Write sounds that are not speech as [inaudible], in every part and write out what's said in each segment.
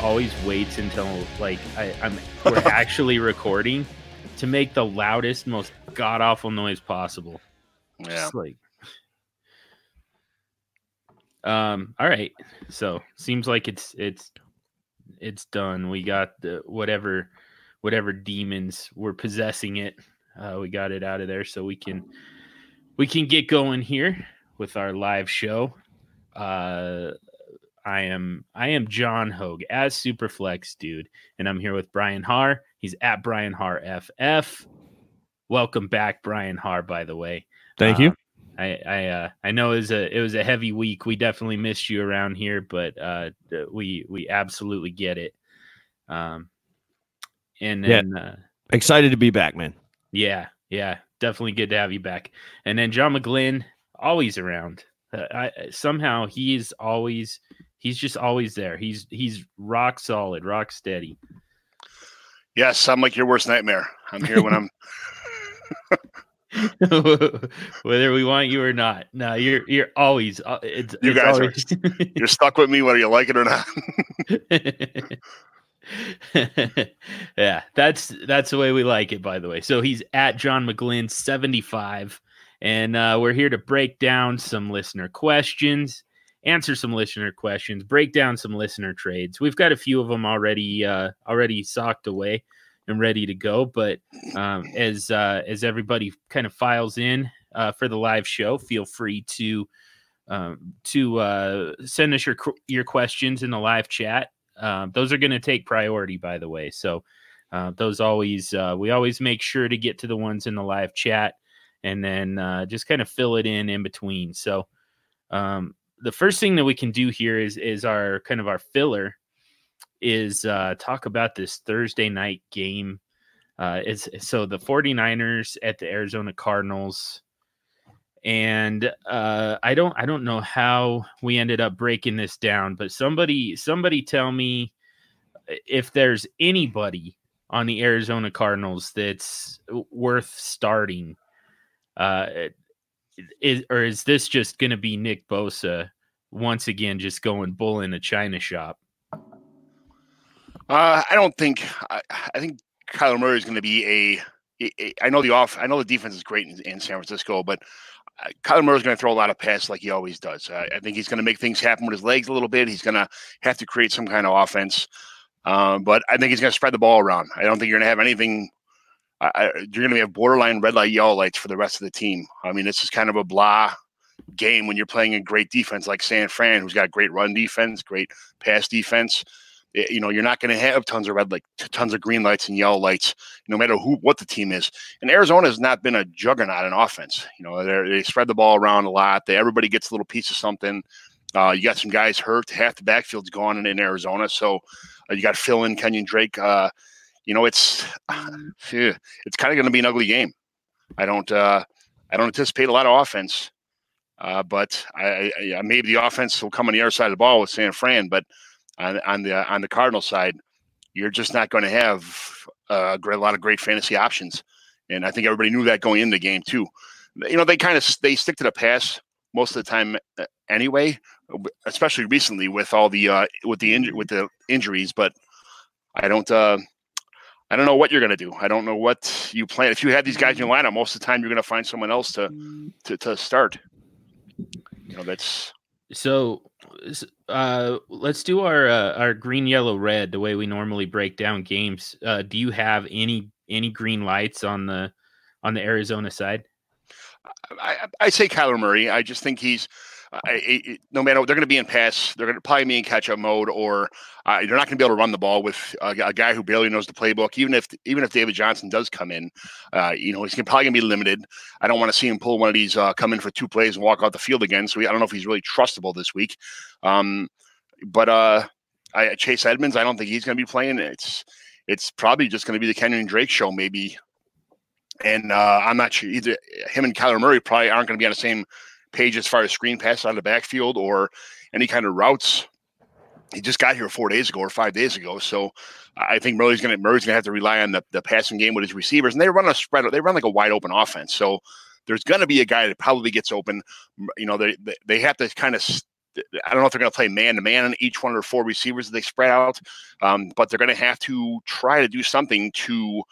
always waits until like I, I'm we're [laughs] actually recording to make the loudest, most god awful noise possible. Yeah. Just like um all right. So seems like it's it's it's done. We got the whatever whatever demons were possessing it. Uh we got it out of there so we can we can get going here with our live show. Uh I am I am John Hogue as Superflex dude, and I'm here with Brian Harr. He's at Brian Harr FF. Welcome back, Brian Harr. By the way, Thank you. I I uh, I know it was a it was a heavy week. We definitely missed you around here, but uh, we we absolutely get it. Um, and Yeah. uh, Excited to be back, man. yeah, yeah, definitely good to have you back. And then John McGlynn, always around. Uh, I somehow he's always he's just always there. He's he's rock solid, rock steady. Yes, I'm like your worst nightmare. I'm here when I'm. [laughs] [laughs] Whether we want you or not, no, you're you're always. uh, It's, You it's guys are- [laughs] You're stuck with me whether you like it or not. yeah, that's that's the way we like it. By the way, so he's at John McGlynn seventy five, and uh, we're here to break down some listener questions, answer some listener questions, break down some listener trades. We've got a few of them already uh, already socked away and ready to go. But um, as uh, as everybody kind of files in uh, for the live show, feel free to um, to uh, send us your your questions in the live chat. Um, those are going to take priority, by the way. So uh, those always uh, we always make sure to get to the ones in the live chat, and then uh, just kind of fill it in in between. So um, the first thing that we can do here is is our kind of our filler is uh, talk about this Thursday night game. Uh, it's so the 49ers at the Arizona Cardinals and uh, I don't I don't know how we ended up breaking this down, but somebody somebody tell me if there's anybody on the Arizona Cardinals that's worth starting. Uh, is or is this just going to be Nick Bosa once again just going bull in a china shop? Uh, I don't think. I, I think Kyler Murray is going to be a. a- a- I know the off. I know the defense is great in, in San Francisco, but uh, Kyler Murray is going to throw a lot of passes like he always does. I, I think he's going to make things happen with his legs a little bit. He's going to have to create some kind of offense. Um, but I think he's going to spread the ball around. I don't think you're going to have anything. I, you're going to have borderline red light, yellow lights for the rest of the team. I mean, this is kind of a blah game when you're playing a great defense like San Fran, who's got great run defense, great pass defense. Eh, You know, you're not going to have tons of red, like tons of green lights and yellow lights, no matter who, what the team is. And Arizona has not been a juggernaut in offense. You know, they spread the ball around a lot. They, everybody gets a little piece of something. Uh, you got some guys hurt. Half the backfield's gone in, in Arizona. So uh, you got to fill in Kenyon Drake. Uh, you know, it's [sighs] it's kind of going to be an ugly game. I don't uh, I don't anticipate a lot of offense, uh, but I, I, maybe the offense will come on the other side of the ball with San Fran. But on, on the on the Cardinal side, you're just not going to have uh, a great, lot of great fantasy options. And I think everybody knew that going into the game too. You know, they kind of they stick to the pass most of the time uh, anyway, especially recently with all the uh, with the inju- with the injuries. But I don't. Uh, I don't know what you're going to do. I don't know what you plan. If you have these guys in your lineup, most of the time you're going to find someone else to to, to start. You know, that's So, uh, let's do our uh, our green, yellow, red the way we normally break down games. Uh, do you have any any green lights on the on the Arizona side? I, I I say Kyler Murray. I just think he's. I, I, no matter they're going to be in pass, they're going to probably be in catch-up mode, or uh, you're not going to be able to run the ball with a, a guy who barely knows the playbook. Even if even if David Johnson does come in, uh, you know he's probably going to be limited. I don't want to see him pull one of these uh, come in for two plays and walk out the field again. So he, I don't know if he's really trustable this week. Um, but uh, I, Chase Edmonds, I don't think he's going to be playing. It's it's probably just going to be the Kenyon Drake show, maybe. And uh, I'm not sure either. Him and Kyler Murray probably aren't going to be on the same page as far as screen passes of the backfield or any kind of routes. He just got here four days ago or five days ago, so I think Murray's going to Murray's going to have to rely on the, the passing game with his receivers, and they run a spread. They run like a wide open offense, so there's going to be a guy that probably gets open. You know, they they, they have to kind of I don't know if they're going to play man to man on each one of their four receivers that they spread out, um, but they're going to have to try to do something to,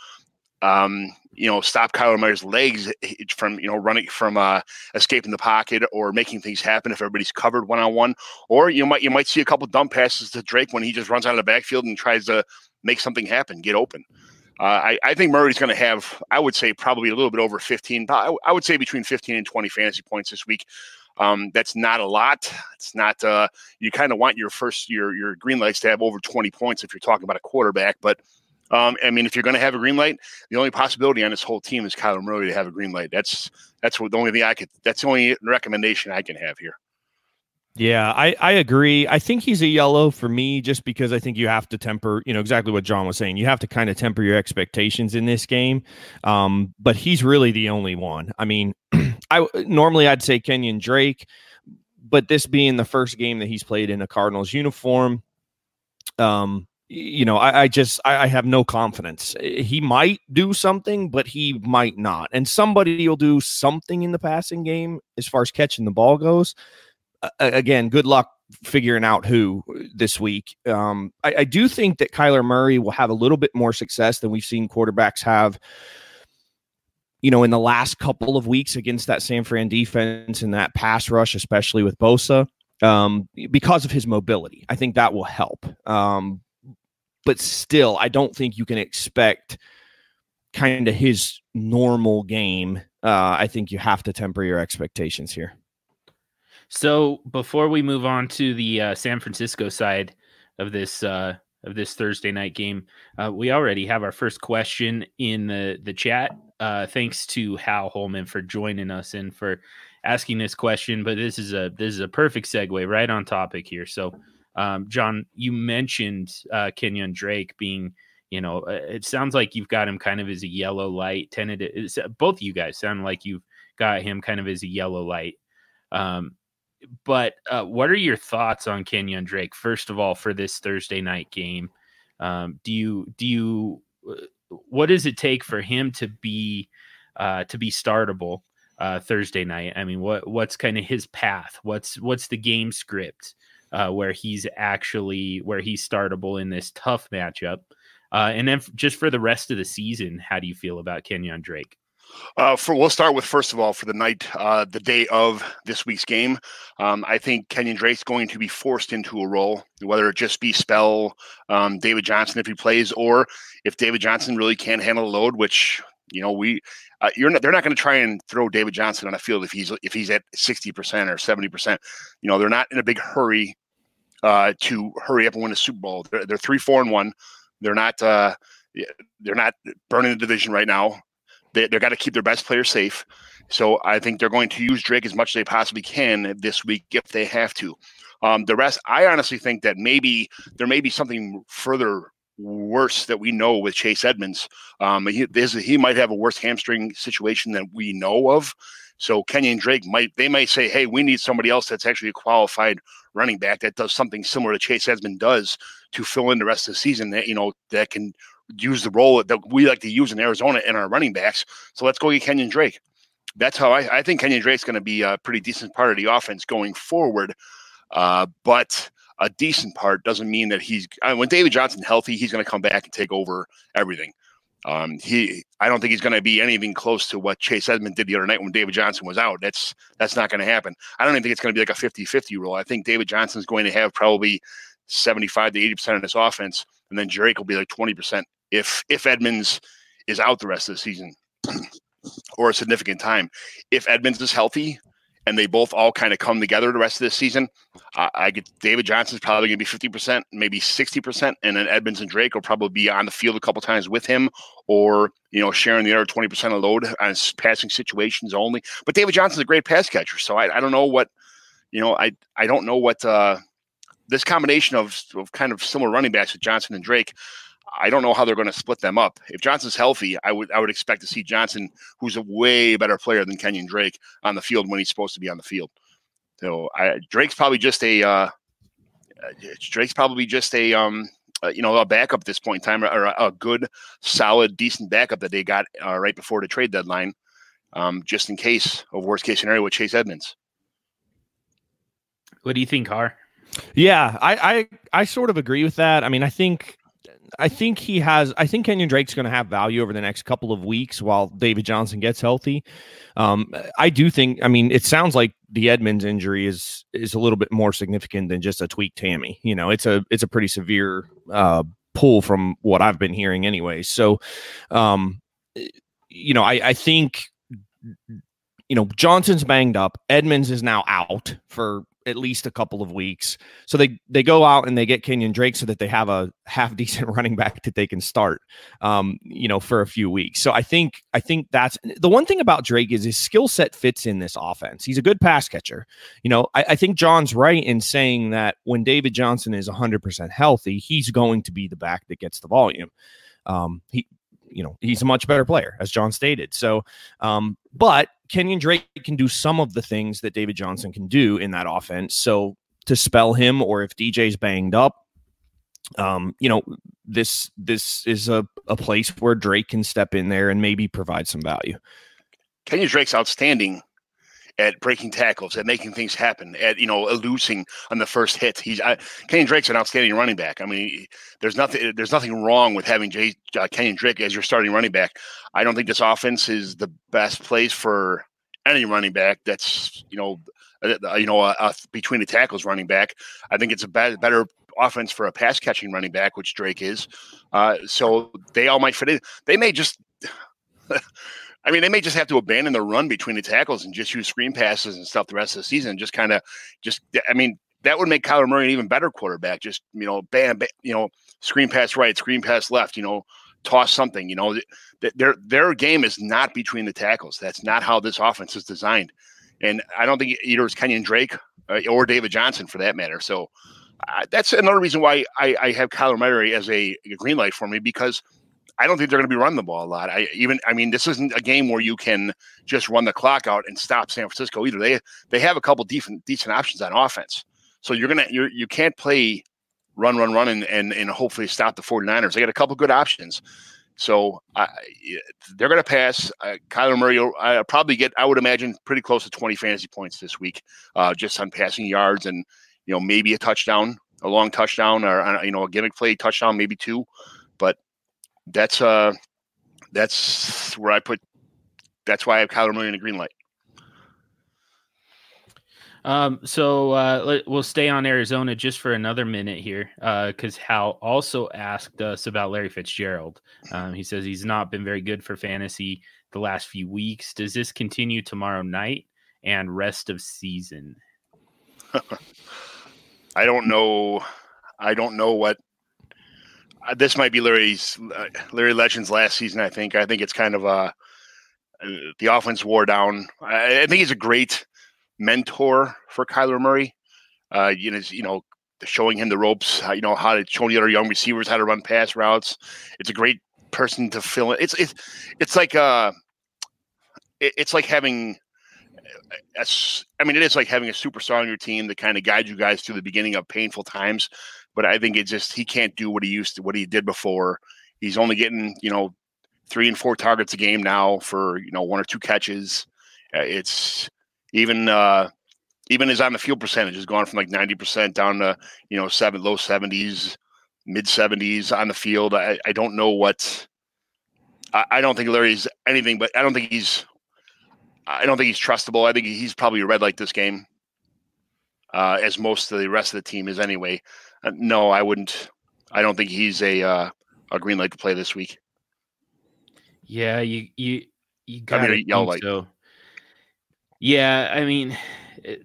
um, you know, stop Kyler Murray's legs from you know running from uh, escaping the pocket or making things happen if everybody's covered one on one. Or you might you might see a couple dump passes to Drake when he just runs out of the backfield and tries to make something happen, get open. Uh, I, I, think Murray's going to have, I would say, probably a little bit over 15. I, I would say between 15 and 20 fantasy points this week. Um, that's not a lot. It's not. Uh, you kind of want your first your your green lights to have over 20 points if you're talking about a quarterback. But um, I mean, if you're going to have a green light, the only possibility on this whole team is Kyler Murray to have a green light. That's that's what the only thing I could. That's the only recommendation I can have here. Yeah, I, I agree. I think he's a yellow for me just because I think you have to temper, you know, exactly what John was saying. You have to kind of temper your expectations in this game. Um, but he's really the only one. I mean, [clears throat] I normally I'd say Kenyon Drake, but this being the first game that he's played in a Cardinals uniform, um, you know, I, I just I, I, have no confidence. He might do something, but he might not. And somebody will do something in the passing game as far as catching the ball goes. Uh, again, good luck figuring out who this week. Um, I, I do think that Kyler Murray will have a little bit more success than we've seen quarterbacks have you know, in the last couple of weeks against that San Fran defense and that pass rush, especially with Bosa, um, because of his mobility. I think that will help. Um, but still, I don't think you can expect kind of his normal game. Uh, I think you have to temper your expectations here. So before we move on to the uh, San Francisco side of this uh, of this Thursday night game, uh, we already have our first question in the the chat uh, thanks to Hal Holman for joining us and for asking this question. But this is a this is a perfect segue right on topic here. So, um, John, you mentioned uh, Kenyon Drake being, you know, uh, it sounds like you've got him kind of as a yellow light. Tentative. Both you guys sound like you've got him kind of as a yellow light. Um, but uh, what are your thoughts on Kenyon Drake? First of all, for this Thursday night game, um, do you do you uh, what does it take for him to be uh, to be startable uh, Thursday night? I mean, what what's kind of his path? What's what's the game script uh, where he's actually where he's startable in this tough matchup? Uh, and then f- just for the rest of the season, how do you feel about Kenyon Drake? Uh, for we'll start with first of all for the night, uh, the day of this week's game. Um, I think Kenyon Drake's going to be forced into a role, whether it just be spell um, David Johnson if he plays, or if David Johnson really can't handle the load, which you know we uh, you're not, they're not going to try and throw David Johnson on a field if he's if he's at sixty percent or seventy percent. You know they're not in a big hurry uh, to hurry up and win a Super Bowl. They're, they're three, four, and one. They're not. Uh, they're not burning the division right now. They, they're got to keep their best players safe. So I think they're going to use Drake as much as they possibly can this week if they have to. Um, the rest, I honestly think that maybe there may be something further worse that we know with Chase Edmonds. Um, he, he might have a worse hamstring situation than we know of. So Kenyon Drake might they might say, hey, we need somebody else that's actually a qualified running back that does something similar to Chase Edmonds does to fill in the rest of the season. That you know that can use the role that we like to use in Arizona in our running backs. So let's go get Kenyon Drake. That's how I, I think Kenyon Drake's going to be a pretty decent part of the offense going forward. Uh, but a decent part doesn't mean that he's I mean, when David Johnson healthy, he's going to come back and take over everything. Um, he, I don't think he's going to be anything close to what Chase Edmond did the other night when David Johnson was out. That's that's not going to happen. I don't even think it's going to be like a 50-50 rule. I think David Johnson's going to have probably 75 to 80 percent of this offense, and then Drake will be like 20 percent if if Edmonds is out the rest of the season [clears throat] or a significant time. If Edmonds is healthy and they both all kind of come together the rest of this season, I, I get David Johnson's probably going to be fifty percent, maybe sixty percent, and then Edmonds and Drake will probably be on the field a couple times with him, or you know sharing the other twenty percent of load on passing situations only. But David Johnson's a great pass catcher, so I, I don't know what you know. I I don't know what. uh this combination of, of kind of similar running backs with Johnson and Drake, I don't know how they're going to split them up. If Johnson's healthy, I would I would expect to see Johnson, who's a way better player than Kenyon Drake, on the field when he's supposed to be on the field. So I, Drake's probably just a uh, uh Drake's probably just a um, uh, you know a backup at this point in time, or a, a good, solid, decent backup that they got uh, right before the trade deadline, um, just in case of worst case scenario with Chase Edmonds. What do you think, Harr? Yeah, I, I I sort of agree with that. I mean, I think I think he has. I think Kenyon Drake's going to have value over the next couple of weeks while David Johnson gets healthy. Um, I do think. I mean, it sounds like the Edmonds injury is is a little bit more significant than just a tweak Tammy. You know, it's a it's a pretty severe uh, pull from what I've been hearing, anyway. So, um, you know, I I think you know Johnson's banged up. Edmonds is now out for at least a couple of weeks. So they they go out and they get Kenyon Drake so that they have a half [laughs] decent running back that they can start, um, you know, for a few weeks. So I think I think that's the one thing about Drake is his skill set fits in this offense. He's a good pass catcher. You know, I, I think John's right in saying that when David Johnson is 100% healthy, he's going to be the back that gets the volume. Um, he you know he's a much better player as john stated so um but kenyon drake can do some of the things that david johnson can do in that offense. So to spell him or if dj's banged up um you know this this is a, a place where drake can step in there and maybe provide some value. Kenyon drake's outstanding at breaking tackles, at making things happen, at you know eluding on the first hit. He's I, Kenyon Drake's an outstanding running back. I mean, there's nothing there's nothing wrong with having Jay, uh, Kenyon Drake as your starting running back. I don't think this offense is the best place for any running back. That's you know uh, you know uh, uh, between the tackles running back. I think it's a bad, better offense for a pass catching running back, which Drake is. Uh, so they all might fit in. They may just. [laughs] I mean, they may just have to abandon the run between the tackles and just use screen passes and stuff the rest of the season. Just kind of, just I mean, that would make Kyler Murray an even better quarterback. Just you know, bam, bam, you know, screen pass right, screen pass left. You know, toss something. You know, their their game is not between the tackles. That's not how this offense is designed. And I don't think either is Kenyon Drake uh, or David Johnson for that matter. So uh, that's another reason why I, I have Kyler Murray as a, a green light for me because I don't think they're going to be running the ball a lot. I even, I mean, this isn't a game where you can just run the clock out and stop San Francisco either. They they have a couple decent decent options on offense. So you're gonna you you can't play run run run and and, and hopefully stop the 49ers. They got a couple good options. So they're going to pass. Uh, Kyler Murray, I probably get, I would imagine, pretty close to 20 fantasy points this week, uh, just on passing yards and you know maybe a touchdown, a long touchdown, or uh, you know a gimmick play touchdown, maybe two. That's uh that's where I put that's why I have Kyler Murray in the green light. Um, so uh, let, we'll stay on Arizona just for another minute here, Uh because uh, Hal also asked us about Larry Fitzgerald. Um, he says he's not been very good for fantasy the last few weeks. Does this continue tomorrow night and rest of season? [laughs] I don't know. I don't know what this might be Larry's uh, Larry Legend's last season. I think. I think it's kind of a uh, the offense wore down. I, I think he's a great mentor for Kyler Murray. Uh, you know, you know, showing him the ropes. You know how to show the other young receivers how to run pass routes. It's a great person to fill in. It's it's it's like uh, it, it's like having. A, I mean, it is like having a superstar on your team to kind of guide you guys through the beginning of painful times but I think it just he can't do what he used to, what he did before. He's only getting you know three and four targets a game now for you know one or two catches. Uh, it's even uh, even his on the field percentage has gone from like ninety percent down to you know seven low seventies, mid seventies on the field. I, I don't know what. I, I don't think Larry's anything, but I don't think he's. I don't think he's trustable. I think he's probably red light this game, uh, as most of the rest of the team is anyway. Uh, no, I wouldn't. I don't think he's a uh, a green light to play this week. Yeah, you you you got I mean, yell light. So. Yeah, I mean, it,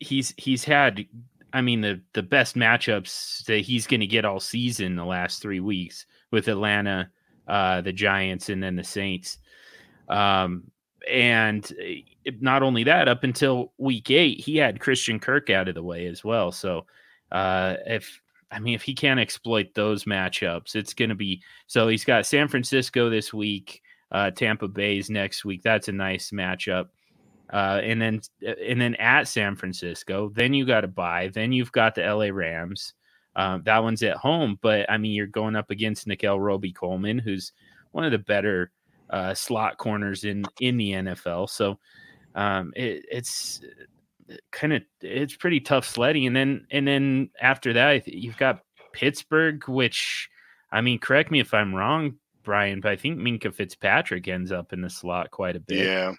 he's he's had. I mean, the the best matchups that he's going to get all season the last three weeks with Atlanta, uh, the Giants, and then the Saints. Um, and eh, not only that, up until week eight, he had Christian Kirk out of the way as well. So uh, if I mean, if he can't exploit those matchups, it's going to be so. He's got San Francisco this week, uh, Tampa Bay's next week. That's a nice matchup. Uh, and then and then at San Francisco, then you got to buy. Then you've got the LA Rams. Um, that one's at home, but I mean, you're going up against Nickell Robey-Coleman, who's one of the better uh, slot corners in in the NFL. So um, it, it's kind of it's pretty tough sledding. And then and then after that, you've got Pittsburgh, which I mean, correct me if I'm wrong, Brian, but I think Minkah Fitzpatrick ends up in the slot quite a bit. Yeah.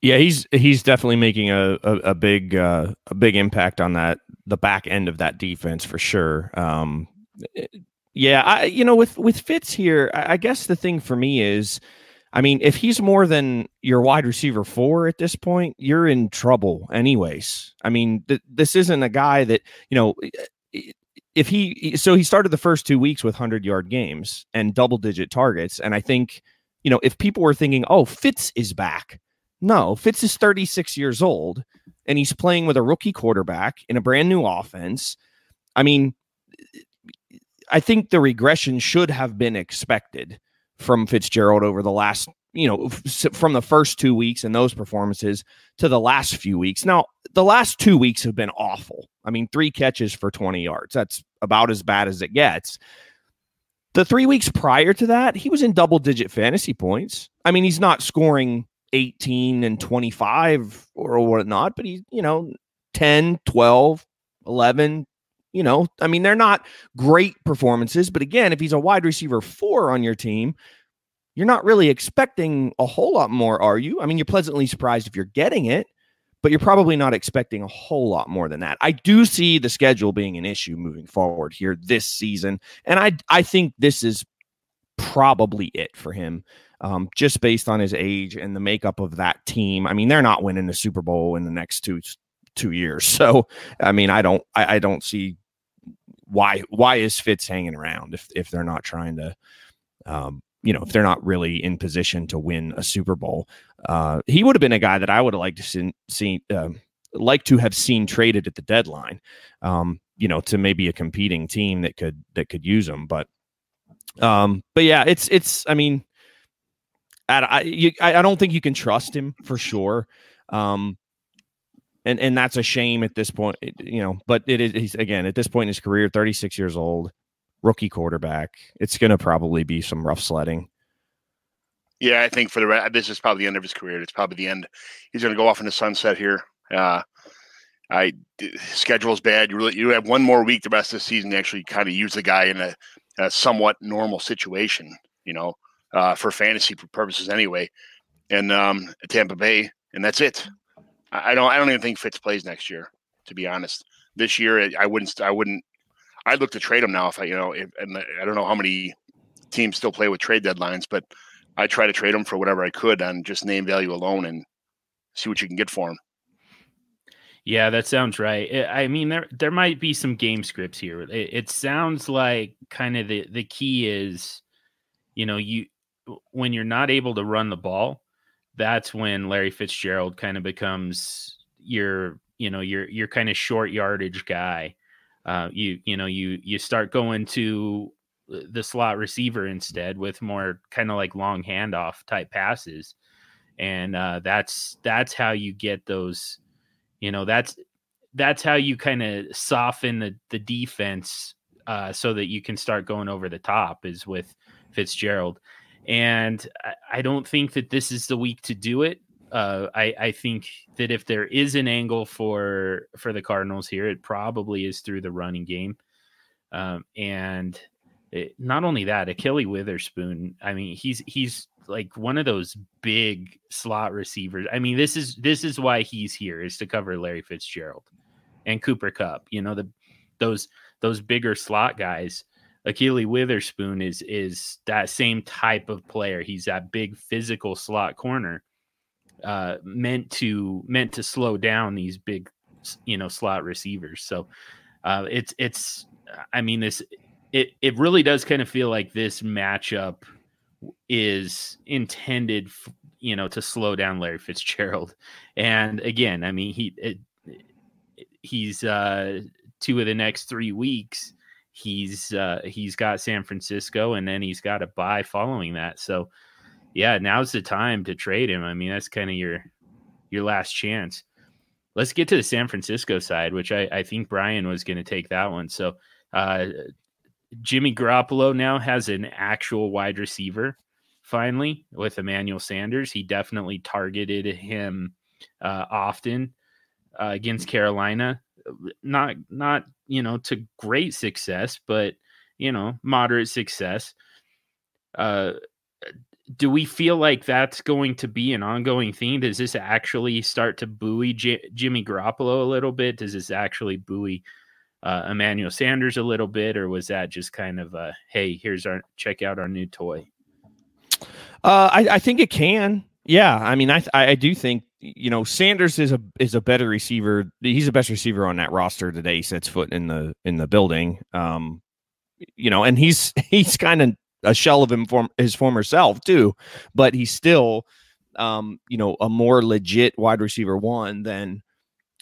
Yeah, he's he's definitely making a a, a big uh, a big impact on that the back end of that defense for sure. Um, eh, yeah, I you know with with Fitz here, I, I guess the thing for me is, I mean, if he's more than your wide receiver four at this point, you're in trouble, anyways. I mean, th- this isn't a guy that you know. If he so he started the first two weeks with hundred yard games and double digit targets, and I think you know if people were thinking, oh, Fitz is back no, Fitz is 36 years old and he's playing with a rookie quarterback in a brand new offense. I mean, I think the regression should have been expected from Fitzgerald over the last, you know, from the first two weeks and those performances to the last few weeks. Now, the last two weeks have been awful. I mean, three catches for 20 yards. That's about as bad as it gets. The three weeks prior to that, he was in double digit fantasy points. I mean, he's not scoring 18 and 25 or whatnot, but he's, you know, 10, 12, 11. You know, I mean, they're not great performances, but again, if he's a wide receiver four on your team, you're not really expecting a whole lot more, are you? I mean, you're pleasantly surprised if you're getting it, but you're probably not expecting a whole lot more than that. I do see the schedule being an issue moving forward here this season, and I I think this is probably it for him um, just based on his age and the makeup of that team. I mean, they're not winning the Super Bowl in the next two two years. [laughs] So, I mean, I don't I, I don't see why why is Fitz hanging around if if they're not trying to um, you know, if they're not really in position to win a Super Bowl. Uh, he would have been a guy that I would have liked to see, see uh, like to have seen traded at the deadline. Um, you know, to maybe a competing team that could that could use him, but um, but yeah, it's it's. I mean, I, you, I, I don't think you can trust him for sure. Um, and and that's a shame at this point, you know. But it is he's again at this point in his career, 36 years old, rookie quarterback. It's going to probably be some rough sledding. Yeah, I think for the this is probably the end of his career. It's probably the end. He's going to go off in the sunset here. Uh, I schedule's bad. You really you have one more week the rest of the season to actually kind of use the guy in a, a somewhat normal situation. You know, uh, for fantasy purposes anyway, and um, Tampa Bay, and that's it. I don't. I don't even think Fitz plays next year. To be honest, this year I wouldn't. I wouldn't. I'd look to trade him now if I, you know, if, and I don't know how many teams still play with trade deadlines, but I try to trade him for whatever I could on just name value alone and see what you can get for him. Yeah, that sounds right. I mean, there there might be some game scripts here. It, it sounds like kind of the the key is, you know, you when you're not able to run the ball, that's when Larry Fitzgerald kind of becomes your, you know, your your kind of short yardage guy. Uh, you you know you you start going to the slot receiver instead with more kind of like long handoff type passes, and uh, that's that's how you get those. You know that's that's how you kind of soften the the defense uh, so that you can start going over the top is with Fitzgerald. And I, don't think that this is the week to do it. Uh, I, I think that if there is an angle for for the Cardinals here, it probably is through the running game. Um, and it, not only that, Ahkello Witherspoon. I mean, he's he's like one of those big slot receivers. I mean, this is this is why he's here is to cover Larry Fitzgerald and Cooper Kupp. You know the those those bigger slot guys. Ahkello Witherspoon is is that same type of player. He's that big physical slot corner, uh, meant to meant to slow down these big, you know, slot receivers. So uh, it's it's. I mean, this it it really does kind of feel like this matchup is intended, you know, to slow down Larry Fitzgerald. And again, I mean, he it, he's uh, two of the next three weeks he's uh, he's got San Francisco, and then he's got a buy following that. So, yeah, now's the time to trade him. I mean, that's kind of your your last chance. Let's get to the San Francisco side, which I, I think Brian was going to take that one. So, uh, Jimmy Garoppolo now has an actual wide receiver. Finally, with Emmanuel Sanders, he definitely targeted him uh, often uh, against Carolina. Not not you know to great success, but you know moderate success. Uh, do we feel like that's going to be an ongoing theme? Does this actually start to buoy J- Jimmy Garoppolo a little bit? Does this actually buoy uh, Emmanuel Sanders a little bit, or was that just kind of a hey, here's our check out our new toy? Uh, I, I think it can. Yeah, I mean, I I do think you know Sanders is a is a better receiver. He's the best receiver on that roster today. He sets foot in the in the building. Um, you know, and he's [laughs] he's kind of a shell of him form, his former self too, but he's still, um, you know, a more legit wide receiver one than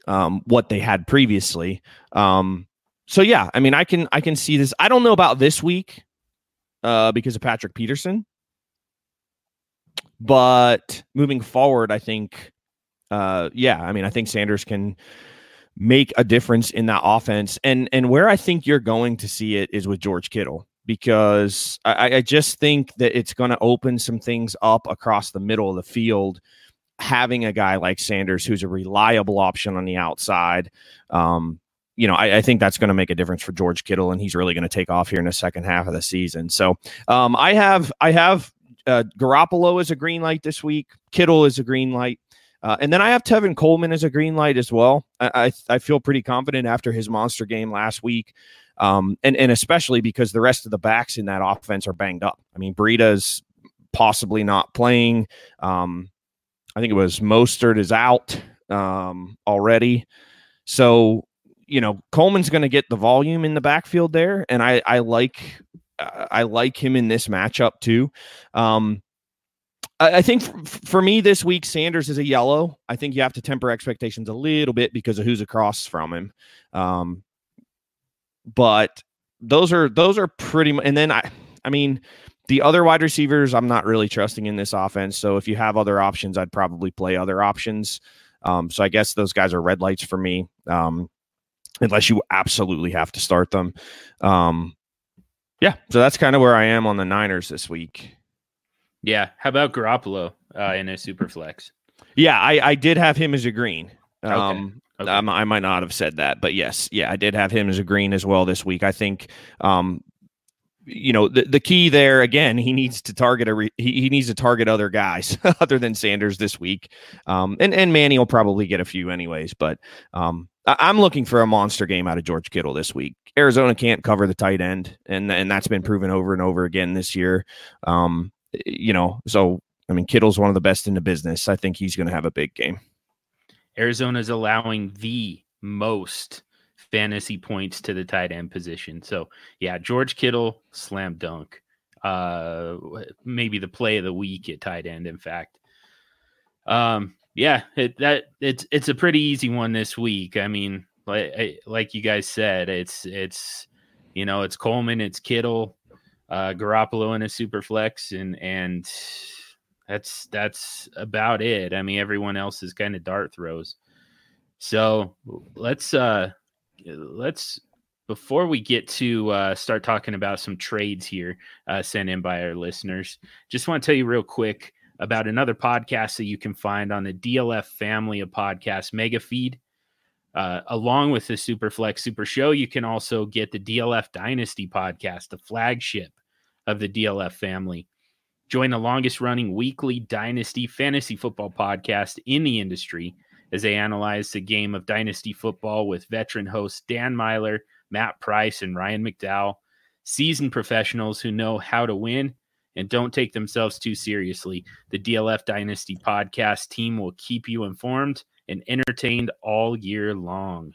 um, what they had previously. Um, so yeah, I mean, I can I can see this. I don't know about this week uh, because of Patrick Peterson, but moving forward, I think, uh, yeah, I mean, I think Sanders can make a difference in that offense, and and where I think you're going to see it is with George Kittle because I, I just think that it's going to open some things up across the middle of the field. Having a guy like Sanders, who's a reliable option on the outside, um, you know, I, I, think that's going to make a difference for George Kittle, and he's really going to take off here in the second half of the season. So, um, I have, I have uh, Garoppolo as a green light this week. Kittle is a green light. Uh, and then I have Tevin Coleman as a green light as well. I, I, I feel pretty confident after his monster game last week. Um, and, and especially because the rest of the backs in that offense are banged up. I mean, Breida's possibly not playing. Um, I think it was Mostert is out um, already. So, you know, Coleman's going to get the volume in the backfield there. And I, I like, uh, I like him in this matchup too. Um, I think for me this week, Sanders is a yellow. I think you have to temper expectations a little bit because of who's across from him. Um, but those are those are pretty and then I I mean the other wide receivers I'm not really trusting in this offense. So if you have other options, I'd probably play other options. Um, so I guess those guys are red lights for me. Um, unless you absolutely have to start them. Um, yeah, so that's kind of where I am on the Niners this week. Yeah, how about Garoppolo uh, in a super flex? Yeah, I, I did have him as a green. Um, Okay. Um, I might not have said that, but yes, yeah, I did have him as a green as well this week. I think, um, you know, the, the key there again, he needs to target a re- he, he needs to target other guys [laughs] other than Sanders this week, um, and and Manny will probably get a few anyways. But um, I, am looking for a monster game out of George Kittle this week. Arizona can't cover the tight end, and and that's been proven over and over again this year. Um, you know, so I mean, Kittle's one of the best in the business. I think he's going to have a big game. Arizona's allowing the most fantasy points to the tight end position. So yeah, George Kittle, slam dunk. Uh, maybe the play of the week at tight end. In fact, um, yeah, it, that it's it's a pretty easy one this week. I mean, like like you guys said, it's it's you know it's Coleman, it's Kittle, uh, Garoppolo in a super flex, and and that's that's about it. I mean, everyone else is kind of dart throws. So let's uh let's before we get to uh, start talking about some trades here uh, sent in by our listeners, just want to tell you real quick about another podcast that you can find on the DLF family of podcasts mega feed. Uh, along with the Superflex Super Show, you can also get the DLF Dynasty podcast, the flagship of the DLF family. Join the longest running weekly Dynasty fantasy football podcast in the industry as they analyze the game of Dynasty football with veteran hosts Dan Meylor, Matt Price, and Ryan McDowell, seasoned professionals who know how to win and don't take themselves too seriously. The DLF Dynasty podcast team will keep you informed and entertained all year long.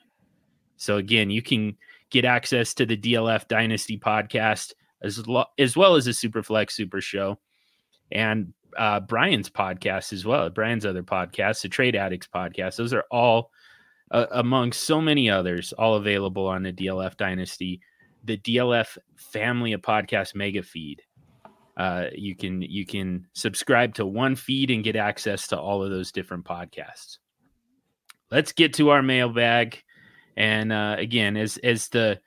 So, again, you can get access to the DLF Dynasty podcast as, lo- as well as the Superflex Super Show and uh, Brian's podcast as well. Brian's other podcasts, the Trade Addicts podcast. Those are all uh, among so many others, all available on the DLF Dynasty, the DLF family of podcast mega feed. Uh, you can you can subscribe to one feed and get access to all of those different podcasts. Let's get to our mailbag, and uh, again, as as the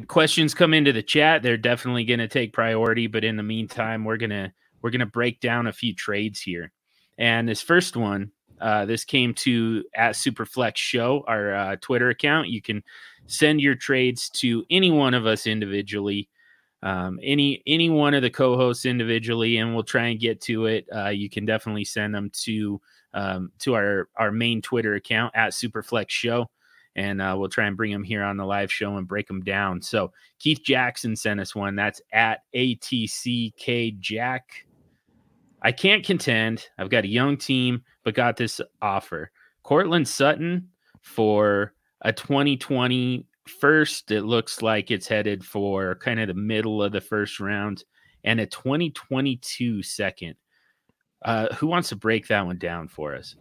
questions come into the chat, they're definitely going to take priority. But in the meantime, we're gonna we're going to break down a few trades here. And this first one Uh, this came to at Superflex Show, our uh, Twitter account. You can send your trades to any one of us individually, um, any any one of the co-hosts individually, and we'll try and get to it. Uh, you can definitely send them to um, to our our main Twitter account at Superflex Show, and uh, we'll try and bring them here on the live show and break them down. So Keith Jackson sent us one. That's at ATCK Jack. I can't contend. I've got a young team, but got this offer. Courtland Sutton for a 2020 first. It looks like it's headed for kind of the middle of the first round and a 2022 second. Uh, who wants to break that one down for us?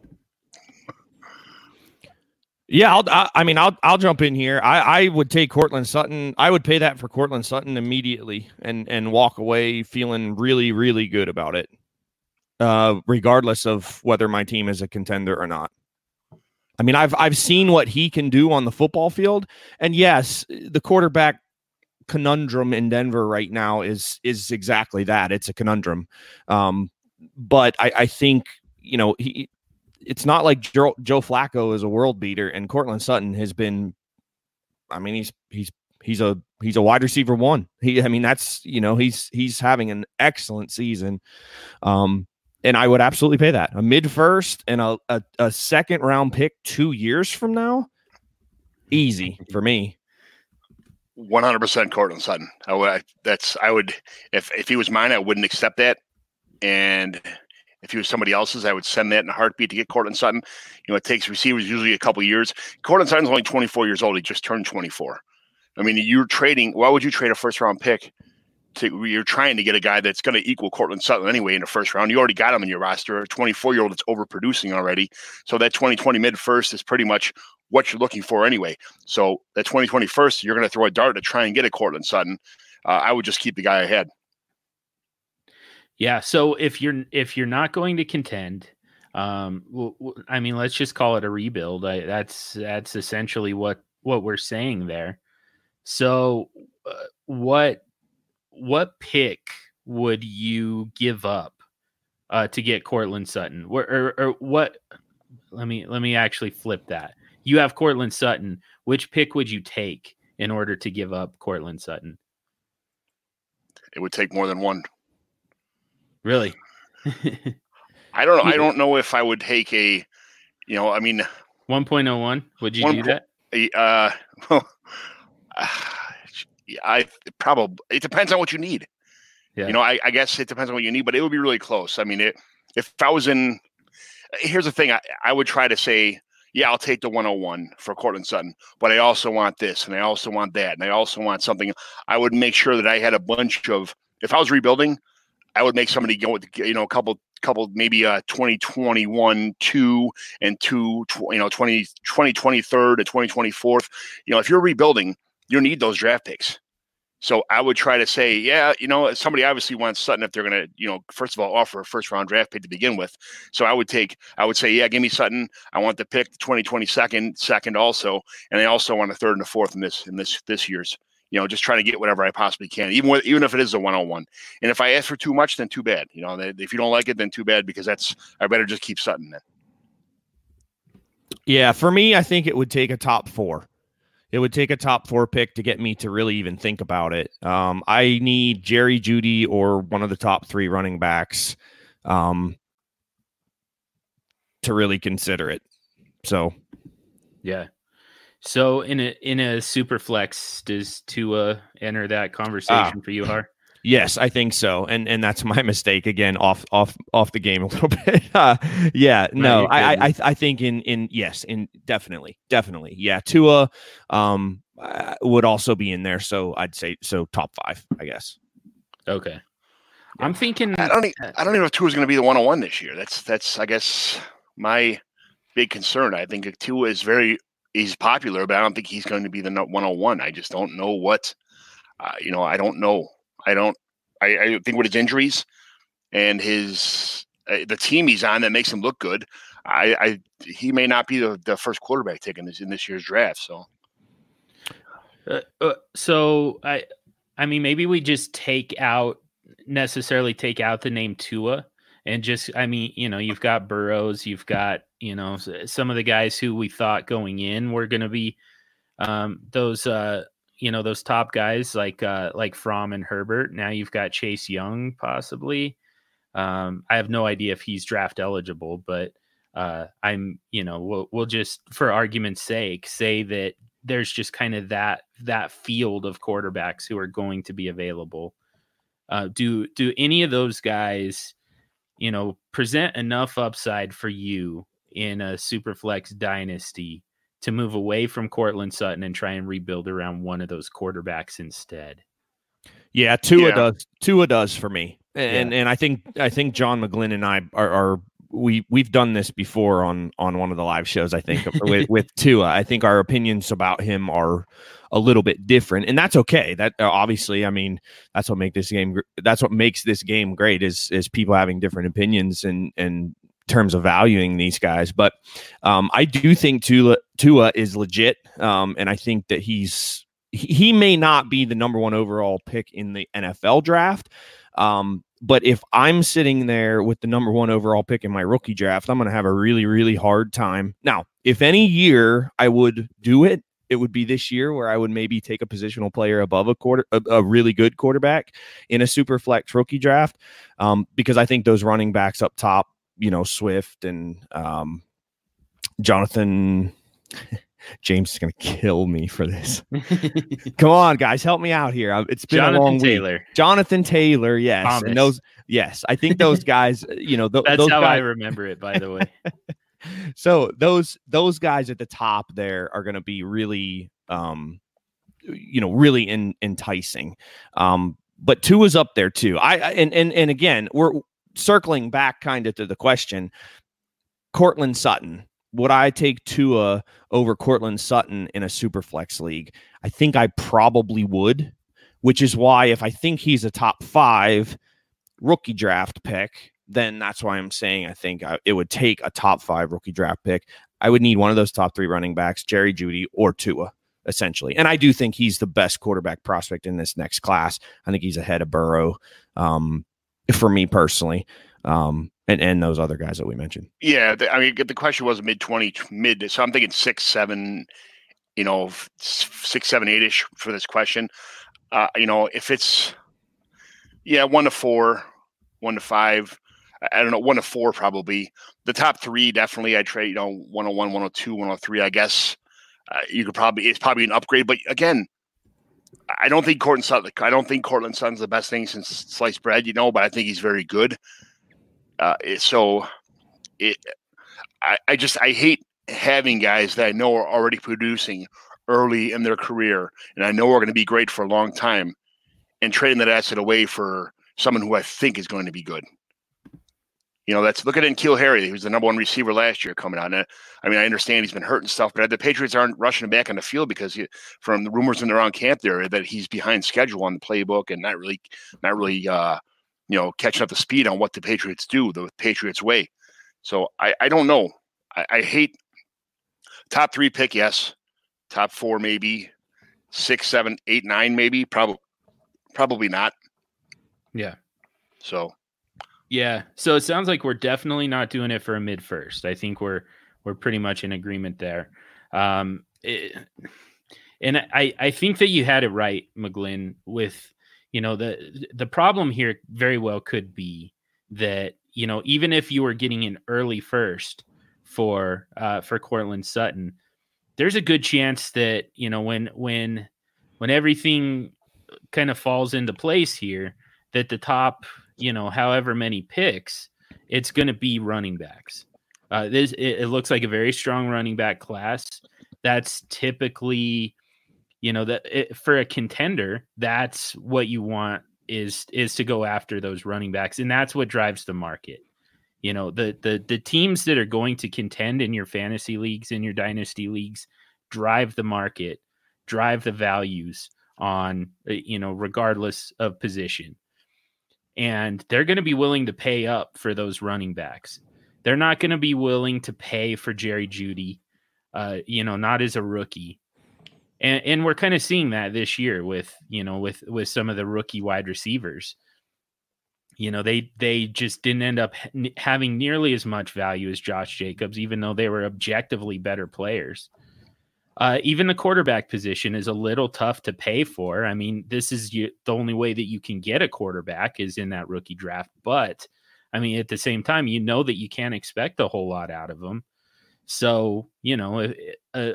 Yeah, I'll, I, I mean, I'll I'll jump in here. I, I would take Courtland Sutton. I would pay that for Courtland Sutton immediately and and walk away feeling really really good about it, uh, regardless of whether my team is a contender or not. I mean, I've I've seen what he can do on the football field, and yes, the quarterback conundrum in Denver right now is is exactly that. It's a conundrum, um, but I, I think you know he. It's not like Joe, Joe Flacco is a world beater, and Courtland Sutton has been. I mean, he's he's he's a he's a wide receiver one. He, I mean, that's you know he's he's having an excellent season. Um, and I would absolutely pay that a mid first and a, a, a second round pick two years from now. Easy for me. One hundred percent, Courtland Sutton. I would. I, That's. I would. If if he was mine, I wouldn't accept that. And if he was somebody else's, I would send that in a heartbeat to get Courtland Sutton. You know, it takes receivers usually a couple years. Courtland Sutton's only twenty four years old. He just turned twenty four. I mean, you're trading. Why would you trade a first round pick to you're trying to get a guy that's going to equal Courtland Sutton anyway in the first round. You already got him in your roster, a 24 year old that's overproducing already. So that 2020 mid first is pretty much what you're looking for anyway. So that 2020 first, you're going to throw a dart to try and get a Courtland Sutton. Uh, I would just keep the guy ahead. Yeah. So if you're if you're not going to contend, um, I mean, let's just call it a rebuild. I, that's that's essentially what what we're saying there. So, uh, what what pick would you give up uh, to get Courtland Sutton? Or, or, or, what? Let me let me actually flip that. You have Courtland Sutton. Which pick would you take in order to give up Courtland Sutton? It would take more than one. Really? [laughs] I don't know. I don't know if I would take a, you know, I mean, 1.01. Would you do that? Uh, [laughs] well, [sighs] I probably it depends on what you need. Yeah. You know, I, I, guess it depends on what you need, but it would be really close. I mean, it, if I was in, here's the thing, I, I would try to say, yeah, I'll take the 101 for Courtland Sutton, but I also want this and I also want that and I also want something. I would make sure that I had a bunch of. If I was rebuilding, I would make somebody go with you know a couple couple maybe uh 2021 2 and 2 you know 20 2023 to 2024th you know if you're rebuilding you need those draft picks. So I would try to say, yeah, you know, somebody obviously wants Sutton if they're going to, you know, first of all, offer a first round draft pick to begin with. So I would take, I would say, yeah, give me Sutton. I want the pick, the 2020 second, second also, and I also want a third and a fourth in this in this this year's. You know, just trying to get whatever I possibly can, even with, even if it is a one on one. And if I ask for too much, then too bad. You know, if you don't like it, then too bad because that's I better just keep Sutton then. Yeah, for me, I think it would take a top four it would take a top four pick to get me to really even think about it. Um, I need Jerry Jeudy or one of the top three running backs um, to really consider it. So, yeah. So in a in a super flex, does Tua enter that conversation for you, Harr? Yes, I think so, and and that's my [laughs] mistake again, off off off the game a [laughs] little bit. Uh, yeah, no, I, I I think in in yes, in definitely definitely yeah, Tua um uh, would also be in there, so I'd say so top five, I guess. Okay, I'm thinking. I don't. Even, I don't even know if Tua is going to be the one on one this year. That's that's I guess my big concern. I think Tua is very he's popular, but I don't think he's going to be the one on one. I just don't know what. Uh, you know, I don't know I don't. I, I think with his injuries and his uh, the team he's on that makes him look good, I, I he may not be the, the first quarterback taken in this year's draft. So, uh, uh, so I, I mean, maybe we just take out necessarily take out the name Tua and just I mean, you know, you've got Burrows, you've got you know some of the guys who we thought going in were going to be um, those uh, you know those top guys like uh, like Fromm and Herbert. Now you've got Chase Young possibly. Um, I have no idea if he's draft eligible, but uh, I'm you know we'll, we'll just for argument's sake say that there's just kind of that that field of quarterbacks who are going to be available. Uh, do do any of those guys, you know, present enough upside for you in a superflex dynasty to move away from Courtland Sutton and try and rebuild around one of those quarterbacks instead? Yeah, Tua yeah. does. Tua does for me, and yeah. and I think I think John McGlynn and I are, are we we've done this before on on one of the live shows i think with, [laughs] with tua i think our opinions about him are a little bit different and that's okay that uh, obviously i mean that's what make this game that's what makes this game great is is people having different opinions and and terms of valuing these guys but um i do think tua tua is legit um and i think that he's he may not be the number one overall pick in the nfl draft um but if I'm sitting there with the number one overall pick in my rookie draft, I'm going to have a really, really hard time. Now, if any year I would do it, it would be this year where I would maybe take a positional player above a quarter, a, a really good quarterback in a super flex rookie draft, um, because I think those running backs up top, you know, Swift and um, Jonathan. [laughs] James is going to kill me for this. [laughs] Come on, guys, help me out here. It's been Jonathan a long Taylor. week. Jonathan Taylor, yes, Thomas. and those, yes, I think those [laughs] guys. You know, th- that's those how guys, I remember it. By the way, so those those guys at the top there are going to be really, um, you know, really in, enticing. Um, but Tua is up there too. I and and and again, we're circling back kind of to the question. Courtland Sutton would I take Tua over Courtland Sutton in a super flex league? I think I probably would, which is why if I think he's a top five rookie draft pick, then that's why I'm saying I think I, it would take a top five rookie draft pick. I would need one of those top three running backs, Jerry Jeudy or Tua, essentially. And I do think he's the best quarterback prospect in this next class. I think he's ahead of Burrow um, for me personally. Um, and and those other guys that we mentioned. Yeah, the, I mean, the question was mid twenty, mid. So I'm thinking six, seven, you know, six, seven, eight ish for this question. Uh, you know, if it's yeah, one to four, one to five. I don't know, one to four probably. The top three definitely. I trade, you know, 101, 102, 103. I guess uh, you could probably it's probably an upgrade, but again, I don't think Courtland Sutton. I don't think Courtland Sutton's the best thing since sliced bread, you know, but I think he's very good. Uh, so it, I, I just I hate having guys that I know are already producing early in their career, and I know are going to be great for a long time, and trading that asset away for someone who I think is going to be good. You know, that's look at N'Keal Harry. He was the number one receiver last year coming out. And I mean, I understand he's been hurt and stuff, but the Patriots aren't rushing him back on the field because he, from the rumors in the around camp there that he's behind schedule on the playbook and not really, not really, uh, you know, catching up the speed on what the Patriots do, the Patriots way. So I, I don't know. I, I hate top three pick, yes. Top four, maybe. Six, seven, eight, nine, maybe. Probably probably not. Yeah. So yeah. So it sounds like we're definitely not doing it for a mid first. I think we're we're pretty much in agreement there. Um it, and I, I think that you had it right, McGlynn, with you know the the problem here very well could be that you know even if you were getting an early first for uh, for Courtland Sutton, there's a good chance that you know when when when everything kind of falls into place here that the top you know however many picks it's going to be running backs. Uh, this it, it looks like a very strong running back class. That's typically you know that it, for a contender that's what you want is is to go after those running backs and that's what drives the market you know the the the teams that are going to contend in your fantasy leagues in your dynasty leagues drive the market drive the values on uh, you know regardless of position and they're going to be willing to pay up for those running backs. They're not going to be willing to pay for Jerry Jeudy, uh you know not as a rookie. And and we're kind of seeing that this year with you know with with some of the rookie wide receivers. You know they they just didn't end up having nearly as much value as Josh Jacobs, even though they were objectively better players. Uh, even the quarterback position is a little tough to pay for. I mean, this is you, the only way that you can get a quarterback is in that rookie draft. But I mean, at the same time, you know that you can't expect a whole lot out of them. So you know, uh,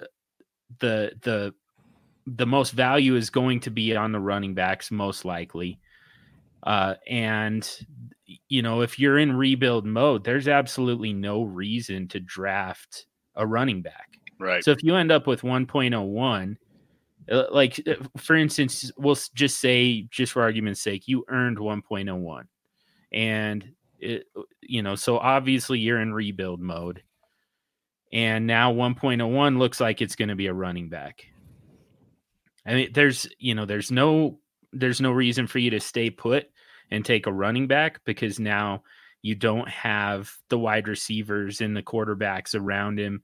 the the the most value is going to be on the running backs, most likely. Uh, and you know, if you're in rebuild mode, there's absolutely no reason to draft a running back. Right. So if you end up with 1.01, uh, like uh, for instance, we'll just say, just for argument's sake, you earned 1.01, and it, uh, you know, so obviously you're in rebuild mode, and now 1.01 looks like it's going to be a running back. I mean, there's you know, there's no there's no reason for you to stay put and take a running back because now you don't have the wide receivers and the quarterbacks around him.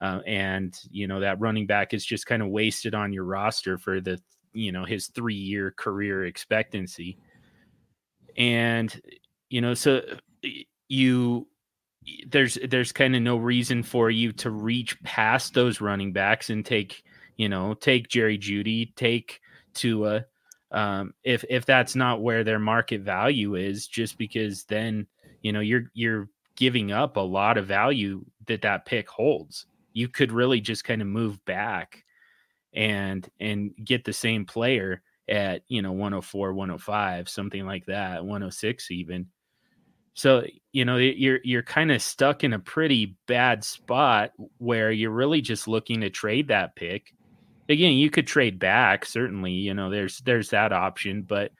Uh, and you know that running back is just kind of wasted on your roster for the you know his three year career expectancy and you know so you there's there's kind of no reason for you to reach past those running backs and take you know take jerry jeudy take tua um, if if that's not where their market value is, just because then you know you're you're giving up a lot of value that that pick holds. You could really just kind of move back and and get the same player at you know 104 105 something like that 106 even so you know you're you're kind of stuck in a pretty bad spot where you're really just looking to trade that pick again, you could trade back. Certainly, you know, there's there's that option, but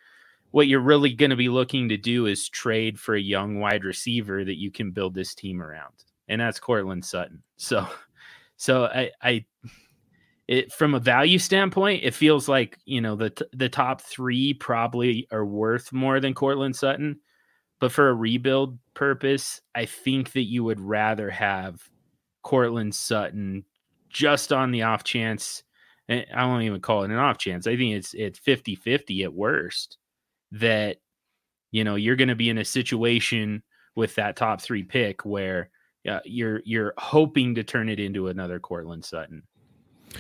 what you're really going to be looking to do is trade for a young wide receiver that you can build this team around, and that's Courtland Sutton. [laughs] So, so I, I, it from a value standpoint, it feels like you know the the top three probably are worth more than Courtland Sutton, but for a rebuild purpose, I think that you would rather have Courtland Sutton just on the off chance eh, I won't even call it an off chance. I think it's it's 50-50 at worst that you know you're going to be in a situation with that top 3 pick where uh, you're you're hoping to turn it into another Courtland Sutton.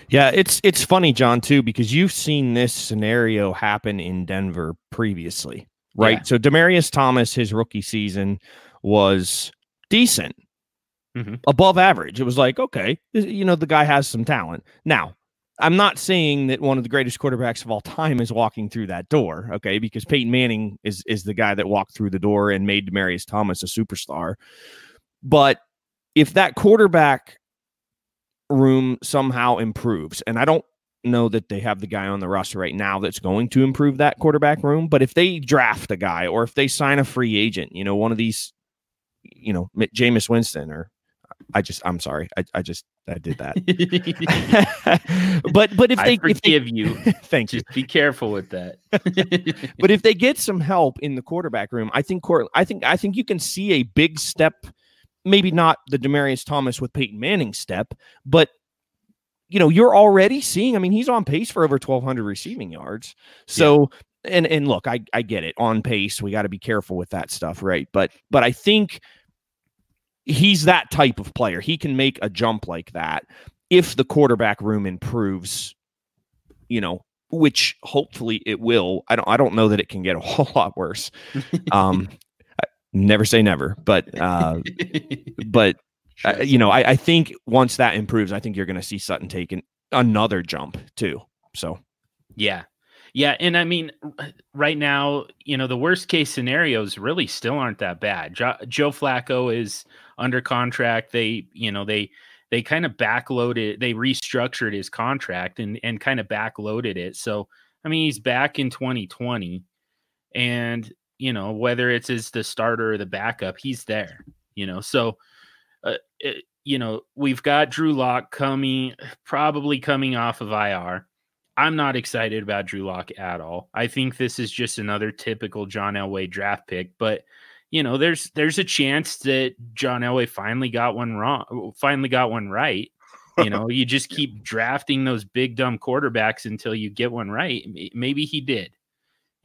Yeah, it's it's funny, John, too, because you've seen this scenario happen in Denver previously, right? Yeah. So Demaryius Thomas, his rookie season was decent, mm-hmm. above average. It was like, okay, you know, the guy has some talent. Now, I'm not saying that one of the greatest quarterbacks of all time is walking through that door, okay? Because Peyton Manning is is the guy that walked through the door and made Demaryius Thomas a superstar. But if that quarterback room somehow improves, and I don't know that they have the guy on the roster right now that's going to improve that quarterback room, but if they draft a guy or if they sign a free agent, you know, one of these, you know, Jameis Winston or I just I'm sorry. I, I just I did that. [laughs] but but if they I forgive if they, you, [laughs] thank just you. Be careful with that. [laughs] but if they get some help in the quarterback room, I think Court, I think I think you can see a big step. Maybe not the Demaryius Thomas with Peyton Manning step, but you know you're already seeing. I mean, he's on pace for over 1,200 receiving yards. So yeah. and and look, I I get it on pace. We got to be careful with that stuff, right? But but I think he's that type of player. He can make a jump like that if the quarterback room improves, you know, which hopefully it will. I don't I don't know that it can get a whole [laughs] lot worse. Um never say never, but uh [laughs] but uh, you know, I, I think once that improves, I think you're going to see Sutton taking another jump too. So, yeah, yeah, and I mean, right now, you know, the worst case scenarios really still aren't that bad. Jo- Joe Flacco is under contract. They, you know, they they kind of backloaded, they restructured his contract and and kind of backloaded it. So, I mean, he's back in 2020, and you know, whether it's as the starter or the backup, he's there. You know, so. Uh, it, you know, we've got Drew Lock coming, probably coming off of IR I'm not excited about Drew Lock at all. I think this is just another typical John Elway draft pick, but you know, there's there's a chance that John Elway finally got one wrong, finally got one right. You know, [laughs] you just keep drafting those big dumb quarterbacks until you get one right. Maybe he did.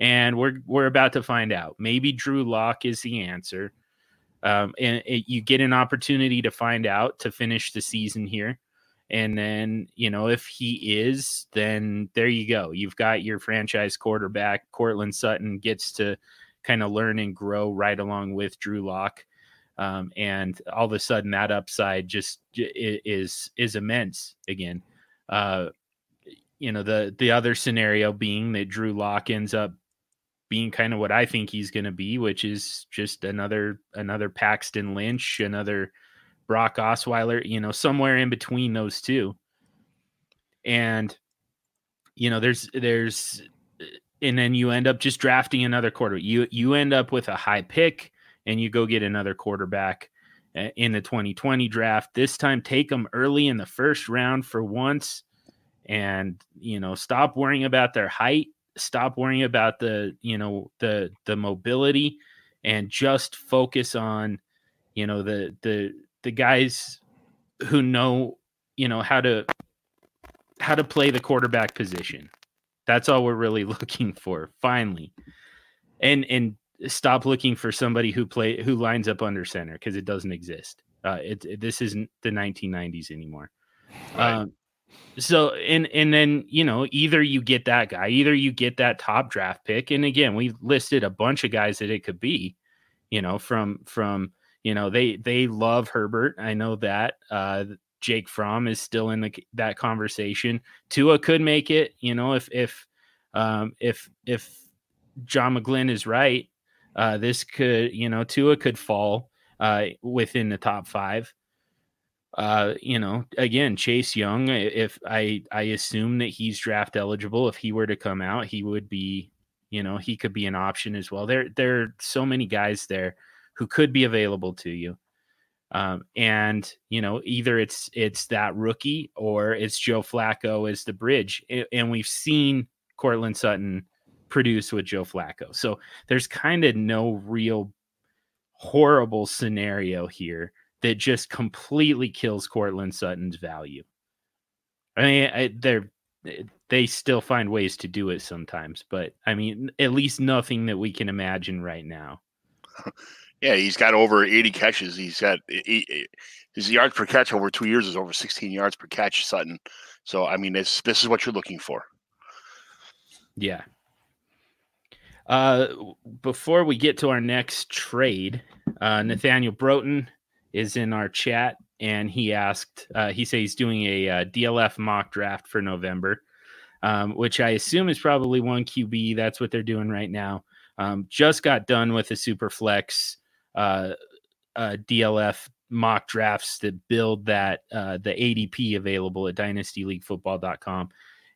And we're we're about to find out. Maybe Drew Lock is the answer, um, and it, you get an opportunity to find out to finish the season here. And then, you know, if he is, then there you go. You've got your franchise quarterback. Courtland Sutton gets to kind of learn and grow right along with Drew Lock. Um, and all of a sudden that upside just is is immense again. Uh, you know, the the other scenario being that Drew Lock ends up being kind of what I think he's going to be, which is just another another Paxton Lynch, another Brock Osweiler, you know, somewhere in between those two. And you know, there's there's and then you end up just drafting another quarter. You you end up with a high pick and you go get another quarterback uh, in the 2020 draft. This time take them early in the first round for once and you know, stop worrying about their height, stop worrying about the, you know, the the mobility and just focus on you know the the the guys who know you know how to how to play the quarterback position. That's all we're really [laughs] looking for finally. And and stop looking for somebody who play who lines up under center because it doesn't exist. Uh, it, it, this isn't the 1990s anymore. Right. Um, so and and then you know either you get that guy, either you get that top draft pick, and again we listed a bunch of guys that it could be, you know from from you know they they love Herbert. I know that. Uh, Jake Fromm is still in the that conversation. Tua could make it. You know if if um, if if John McGlynn is right, uh, this could you know Tua could fall uh, within the top five. Uh, you know, again, Chase Young. If I I assume that he's draft eligible, if he were to come out, he would be. You know, he could be an option as well. There there are so many guys there who could be available to you. Um, and you know, either it's it's that rookie or it's Joe Flacco as the bridge. And we've seen Courtland Sutton produce with Joe Flacco. So there's kind of no real horrible scenario here that just completely kills Courtland Sutton's value. I mean, I, they're they still find ways to do it sometimes, but I mean, at least nothing that we can imagine right now. [laughs] Yeah, he's got over 80 catches. He's got he, his yards per catch over two years is over 16 yards per catch, Sutton. So I mean, this this is what you're looking for. Yeah. Uh, before we get to our next trade, uh, Nathaniel Broughton is in our chat, and he asked. Uh, he says he's doing a, a uh, DLF mock draft for November, um, which I assume is probably one QB. That's what they're doing right now. Um, just got done with the super flex uh, uh, DLF mock drafts that build that uh, the ADP available at dynastyleaguefootball.com.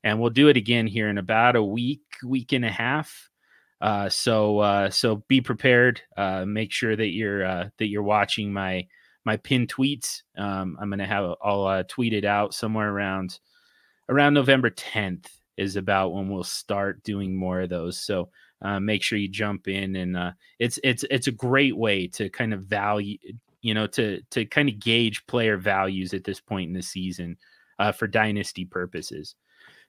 And we'll do it again here in about a week, week and a half. Uh, so uh, so be prepared. Uh, make sure that you're uh, that you're watching my my pin tweets. Um, I'm gonna have I'll uh, tweet it out somewhere around around November 10th is about when we'll start doing more of those. So uh, make sure you jump in and uh, it's it's it's a great way to kind of value you know to to kind of gauge player values at this point in the season uh, for dynasty purposes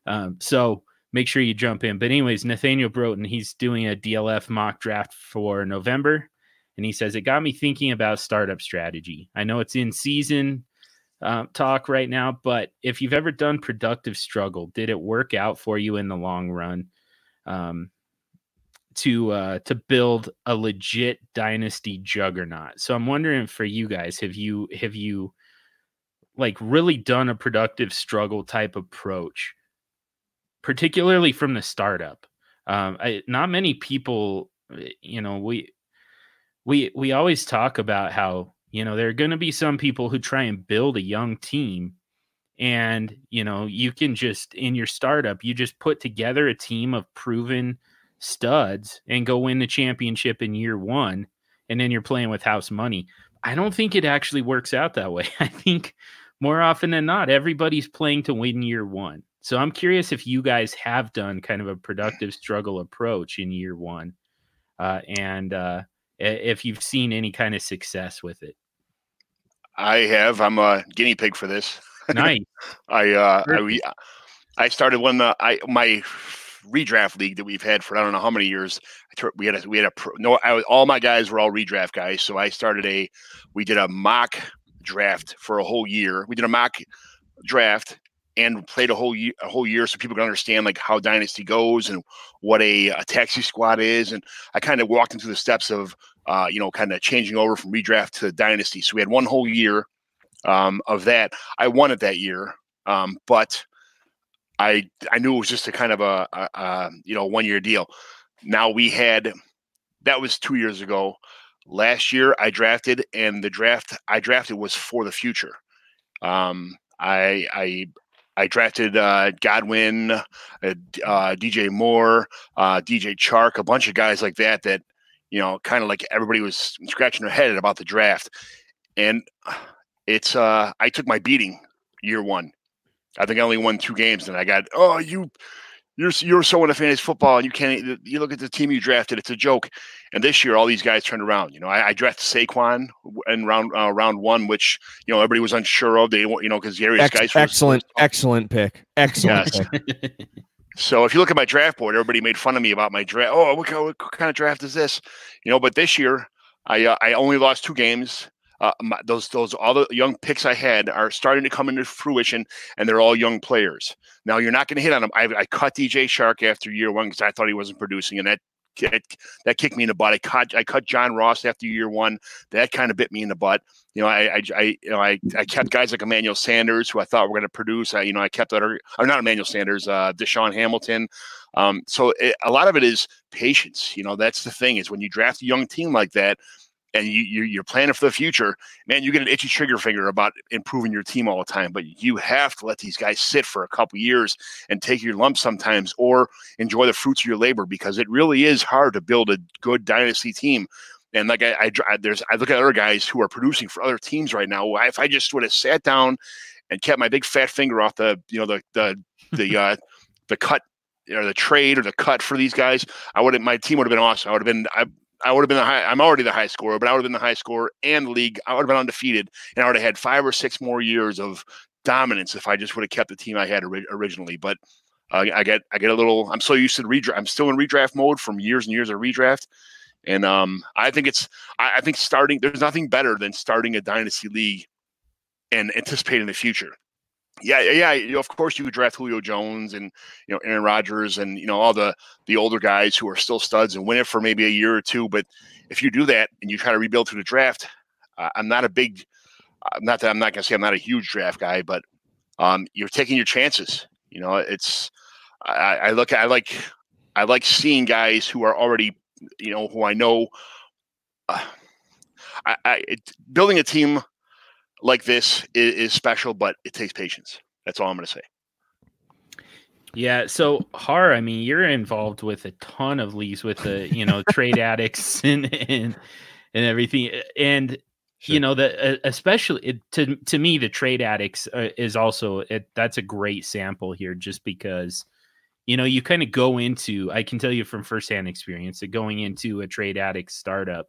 um, so make sure you jump in but anyways nathaniel broughton he's doing a dlf mock draft for november and he says it got me thinking about startup strategy i know it's in season uh, talk right now but if you've ever done productive struggle did it work out for you in the long run um, to uh to build a legit dynasty juggernaut. So I'm wondering for you guys, have you have you like really done a productive struggle type approach, particularly from the startup? Um, I, not many people, eh, you know, we we we always talk about how you know there are going to be some people who try and build a young team and you know you can just in your startup you just put together a team of proven studs and go win the championship in year one, and then you're playing with house money. I don't think it actually works out that way. [laughs] I think more often than not, everybody's playing to win year one. So I'm curious if you guys have done kind of a productive struggle approach in year one, uh, and uh, if you've seen any kind of success with it. I have. I'm a guinea pig for this. Nice. [laughs] I uh, I, I started when the I my redraft league that we've had for I don't know how many years. We had a we had a no. I, was, all my guys were all redraft guys, so I started a. We did a mock draft for a whole year. We did a mock draft and played a whole year, a whole year, so people can understand like how dynasty goes and what a, a taxi squad is. And I kind of walked into the steps of, uh, you know, kind of changing over from redraft to dynasty. So we had one whole year um, of that. I won it that year, um, but I I knew it was just a kind of a, a, a you know one year deal. Now we had that was two years ago. Last year I drafted, and the draft I drafted was for the future. Um, I I I drafted uh, Godwin, uh, uh, DJ Moore, uh, DJ Chark, a bunch of guys like that. That you know, kind of like everybody was scratching their head about the draft, and it's uh, I took my beating year one. I think I only won two games, and I got oh you you're you're so into fantasy football, and you can't. You look at the team you drafted; it's a joke. And this year, all these guys turned around. You know, I, I drafted Saquon in round uh, round one, which you know everybody was unsure of. They, you know, because Gary's Ex- guys. Excellent, was, excellent pick. Excellent. Yes. Pick. [laughs] so if you look at my draft board, everybody made fun of me about my draft. Oh, what kind, what kind of draft is this? You know, but this year, I uh, I only lost two games. Uh, my, those those all the young picks I had are starting to come into fruition, and they're all young players. Now you're not going to hit on them. I, I cut DJ Chark after year one because I thought he wasn't producing, and that that, that kicked me in the butt. I cut I cut John Ross after year one. That kind of bit me in the butt. You know, I I, I you know I, I kept guys like Emmanuel Sanders who I thought were going to produce. I you know I kept other or not Emmanuel Sanders, uh, DaeSean Hamilton. Um, so it, a lot of it is patience. You know, that's the thing is when you draft a young team like that and you, you are planning for the future, man, you get an itchy trigger finger about improving your team all the time. But you have to let these guys sit for a couple years and take your lumps sometimes, or enjoy the fruits of your labor because it really is hard to build a good dynasty team. And like I, I there's I look at other guys who are producing for other teams right now. If I just would have sat down and kept my big fat finger off the you know the the the [laughs] uh, the cut or the trade or the cut for these guys, I would have my team would have been awesome. I would have been I I would have been the high. I'm already the high scorer, but I would have been the high scorer and league. I would have been undefeated, and I would have had five or six more years of dominance if I just would have kept the team I had ori- originally. But uh, I get I get a little. I'm so used to redraft. I'm still in redraft mode from years and years of redraft, and um, I think it's. I, I think starting. There's nothing better than starting a dynasty league and anticipating the future yeah, yeah, you know, of course you draft Julio Jones and you know Aaron Rodgers and you know all the the older guys who are still studs and win it for maybe a year or two. But if you do that and you try to rebuild through the draft, uh, I'm not a big, uh, not that I'm not gonna say I'm not a huge draft guy, but um, you're taking your chances. You know, it's I, I look I like I like seeing guys who are already you know who I know. Uh, I, I it, building a team like this is, is special, but it takes patience. That's all I'm going to say. Yeah. So, Harr, I mean, you're involved with a ton of leagues with the, you know, [laughs] trade addicts and, and, and everything. And, sure. you know, the, especially it, to, to me, the trade addicts uh, is also, it, that's a great sample here just because, you know, you kind of go into, I can tell you from firsthand experience that going into a trade addict startup,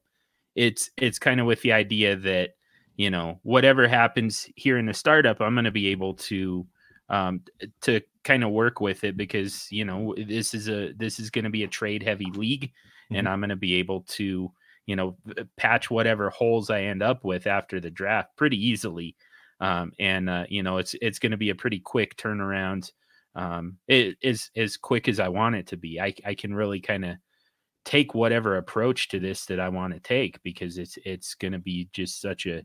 it's, it's kind of with the idea that, you know whatever happens here in the startup i'm going to be able to um to kind of work with it because you know this is a this is going to be a trade heavy league mm-hmm. and i'm going to be able to you know patch whatever holes i end up with after the draft pretty easily um and uh you know it's it's going to be a pretty quick turnaround um it is as quick as i want it to be i i can really kind of take whatever approach to this that i want to take because it's it's going to be just such a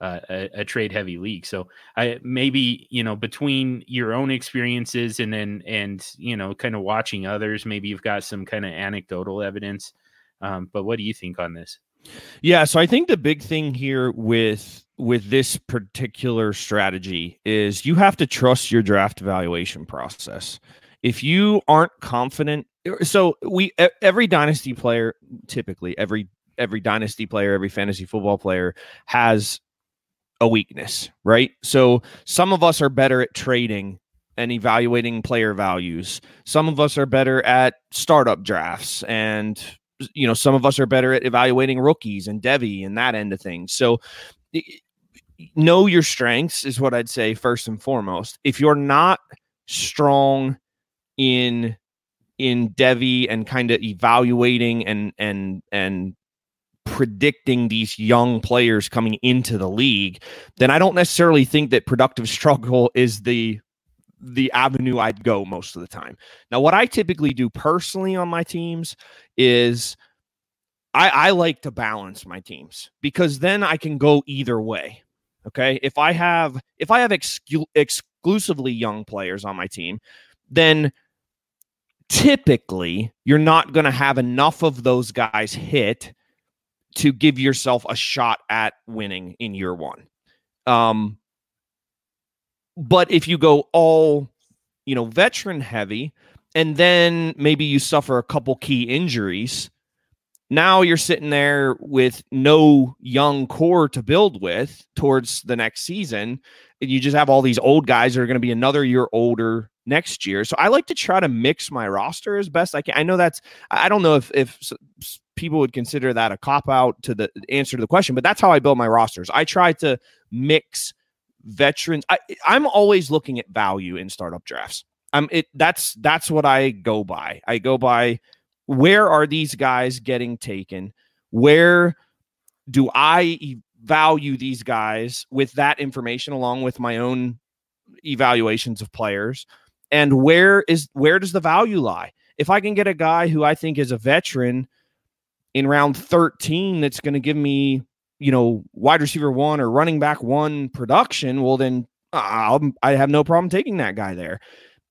uh, a, a, trade heavy league. So I maybe you know between your own experiences and then and you know kind of watching others, maybe you've got some kind of anecdotal evidence. Um, but what do you think on this? Yeah, so I think the big thing here with with this particular strategy is you have to trust your draft evaluation process. If you aren't confident, so we every dynasty player typically every every dynasty player, every fantasy football player has a weakness, right? So some of us are better at trading and evaluating player values. Some of us are better at startup drafts and you know, some of us are better at evaluating rookies and devy and that end of things. So know your strengths is what I'd say first and foremost. If you're not strong in in Devi and kind of evaluating and and and predicting these young players coming into the league, then I don't necessarily think that productive struggle is the the avenue I'd go most of the time. Now, what I typically do personally on my teams is I, I like to balance my teams because then I can go either way. Okay. If I have if I have excu- exclusively young players on my team, then typically you're not going to have enough of those guys hit to give yourself a shot at winning in year one. Um, but if you go all, you know, veteran heavy, and then maybe you suffer a couple key injuries, now you're sitting there with no young core to build with towards the next season. And you just have all these old guys that are going to be another year older next year. So I like to try to mix my roster as best I can. I know that's I don't know if if people would consider that a cop out to the answer to the question, but that's how I build my rosters. I try to mix veterans. I I'm always looking at value in startup drafts. I'm it that's that's what I go by. I go by where are these guys getting taken? Where do I value these guys with that information along with my own evaluations of players? And where is where does the value lie? If I can get a guy who I think is a veteran in round 13 that's going to give me, you know, wide receiver one or running back one production, well then I'll, I have no problem taking that guy there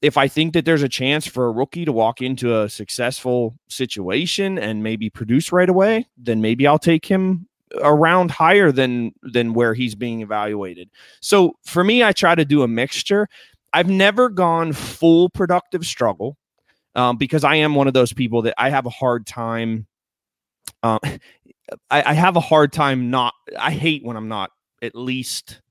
if I think that there's a chance for a rookie to walk into a successful situation and maybe produce right away, then maybe I'll take him around higher than than where he's being evaluated. So for me, I try to do a mixture. I've never gone full productive struggle um, because I am one of those people that I have a hard time. Um, [laughs] I, I have a hard time not. I hate when I'm not at least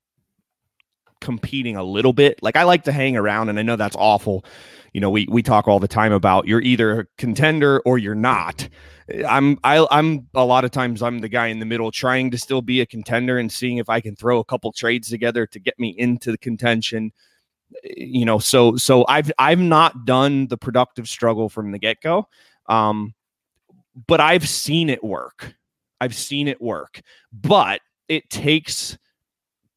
competing a little bit. Like I like to hang around, and I know that's awful. You know, we we talk all the time about you're either a contender or you're not. I'm I, I'm a lot of times I'm the guy in the middle, trying to still be a contender and seeing if I can throw a couple trades together to get me into the contention. You know, so so I've I've not done the productive struggle from the get go, um, but I've seen it work. I've seen it work, but it takes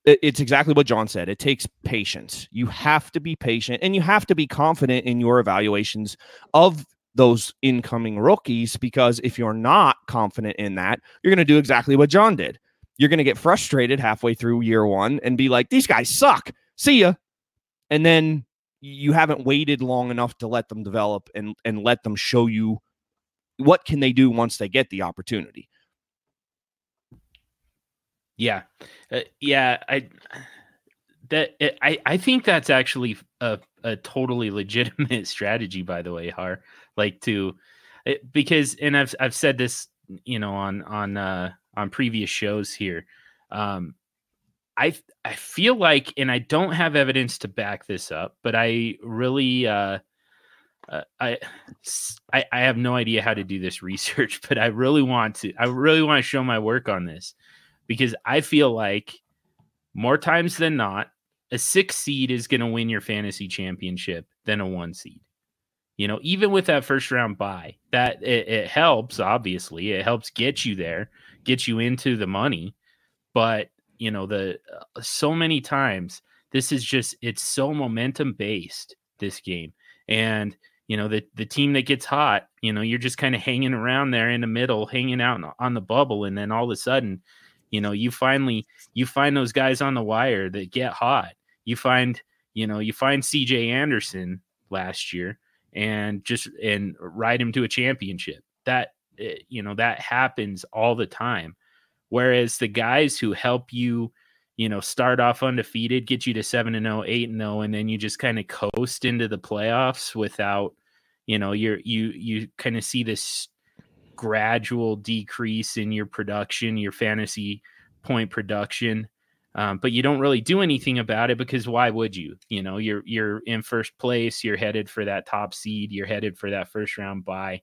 it's exactly what John said. It takes patience. You have to be patient and you have to be confident in your evaluations of those incoming rookies because if you're not confident in that, you're going to do exactly what John did. You're going to get frustrated halfway through year one and be like, these guys suck. See ya. And then you haven't waited long enough to let them develop and, and let them show you what can they do once they get the opportunity. Yeah, uh, yeah. I that it, I I think that's actually a a totally legitimate [laughs] strategy. By the way, Harr like to it, because and I've I've said this you know on on uh on previous shows here. Um, I I feel like, and I don't have evidence to back this up, but I really uh, uh, I, I have no idea how to do this [laughs] research, but I really want to. I really want to show my work on this because I feel like more times than not, a six seed is going to win your fantasy championship than a one seed. You know, even with that first round buy, that it, it helps. Obviously, it helps get you there, get you into the money. But you know, the uh, so many times this is just it's so momentum based this game, and you know the the team that gets hot, you know, you're just kind of hanging around there in the middle, hanging out on the bubble, and then all of a sudden you know you finally you find those guys on the wire that get hot. You find you know you find cj anderson last year and just and ride him to a championship. That eh, you know that happens all the time. Whereas the guys who help you you know start off undefeated get you to 7 and 0 8 and 0 and then you just kind of coast into the playoffs without you know you're you you kind of see this gradual decrease in your production, your fantasy point production. Um, but you don't really do anything about it because why would you? You know, you're you're in first place, you're headed for that top seed, you're headed for that first round bye.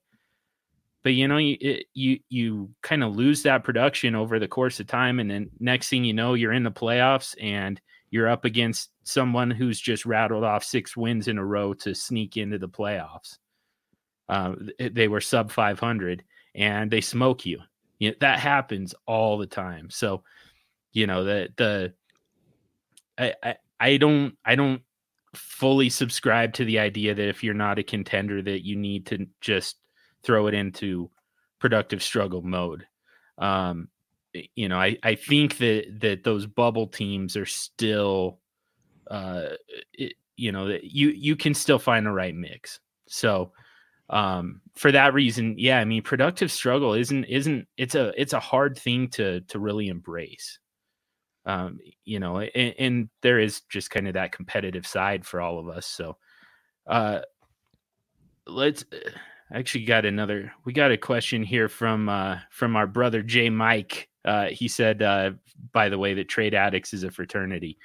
But you know, you it, you you kind of lose that production over the course of time, and then next thing you know, you're in the playoffs and you're up against someone who's just rattled off six wins in a row to sneak into the playoffs. Uh, they were sub 500 and they smoke you. you know, that happens all the time. So, you know, the, the, I, I, I don't, I don't fully subscribe to the idea that if you're not a contender, that you need to just throw it into productive struggle mode. Um, you know, I, I think that, that those bubble teams are still, uh, it, you know, you, you can still find the right mix. So, um for that reason yeah i mean productive struggle isn't isn't it's a it's a hard thing to to really embrace. Um you know and, and there is just kind of that competitive side for all of us so uh let's uh, actually got another we got a question here from uh from our brother jay mike. Uh he said uh by the way that trade addicts is a fraternity.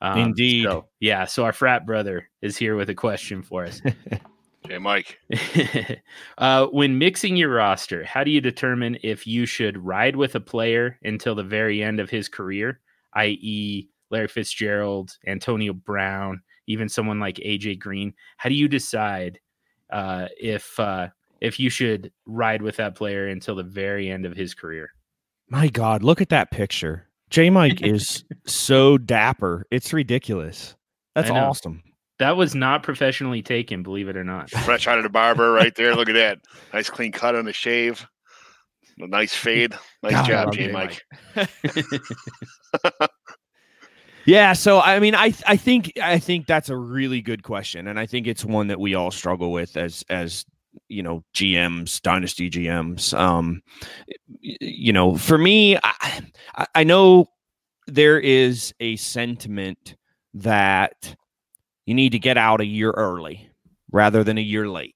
Um, indeed. so, yeah so our frat brother is here with a question for us [laughs] Hey, Mike. [laughs] uh, when mixing your roster, how do you determine if you should ride with a player until the very end of his career, i.e., Larry Fitzgerald, Antonio Brown, even someone like AJ Green? How do you decide uh, if uh, if you should ride with that player until the very end of his career? My God, look at that picture. J Mike [laughs] is so dapper. It's ridiculous. That's awesome. That was not professionally taken, believe it or not. [laughs] Fresh out of the barber right there. Look at that. Nice clean cut on the shave. A nice fade. Nice God, job, J Mike. [laughs] yeah, so I mean I I think I think that's a really good question and I think it's one that we all struggle with as as you know GMs, dynasty GMs. Um you know, for me I I know there is a sentiment that you need to get out a year early rather than a year late.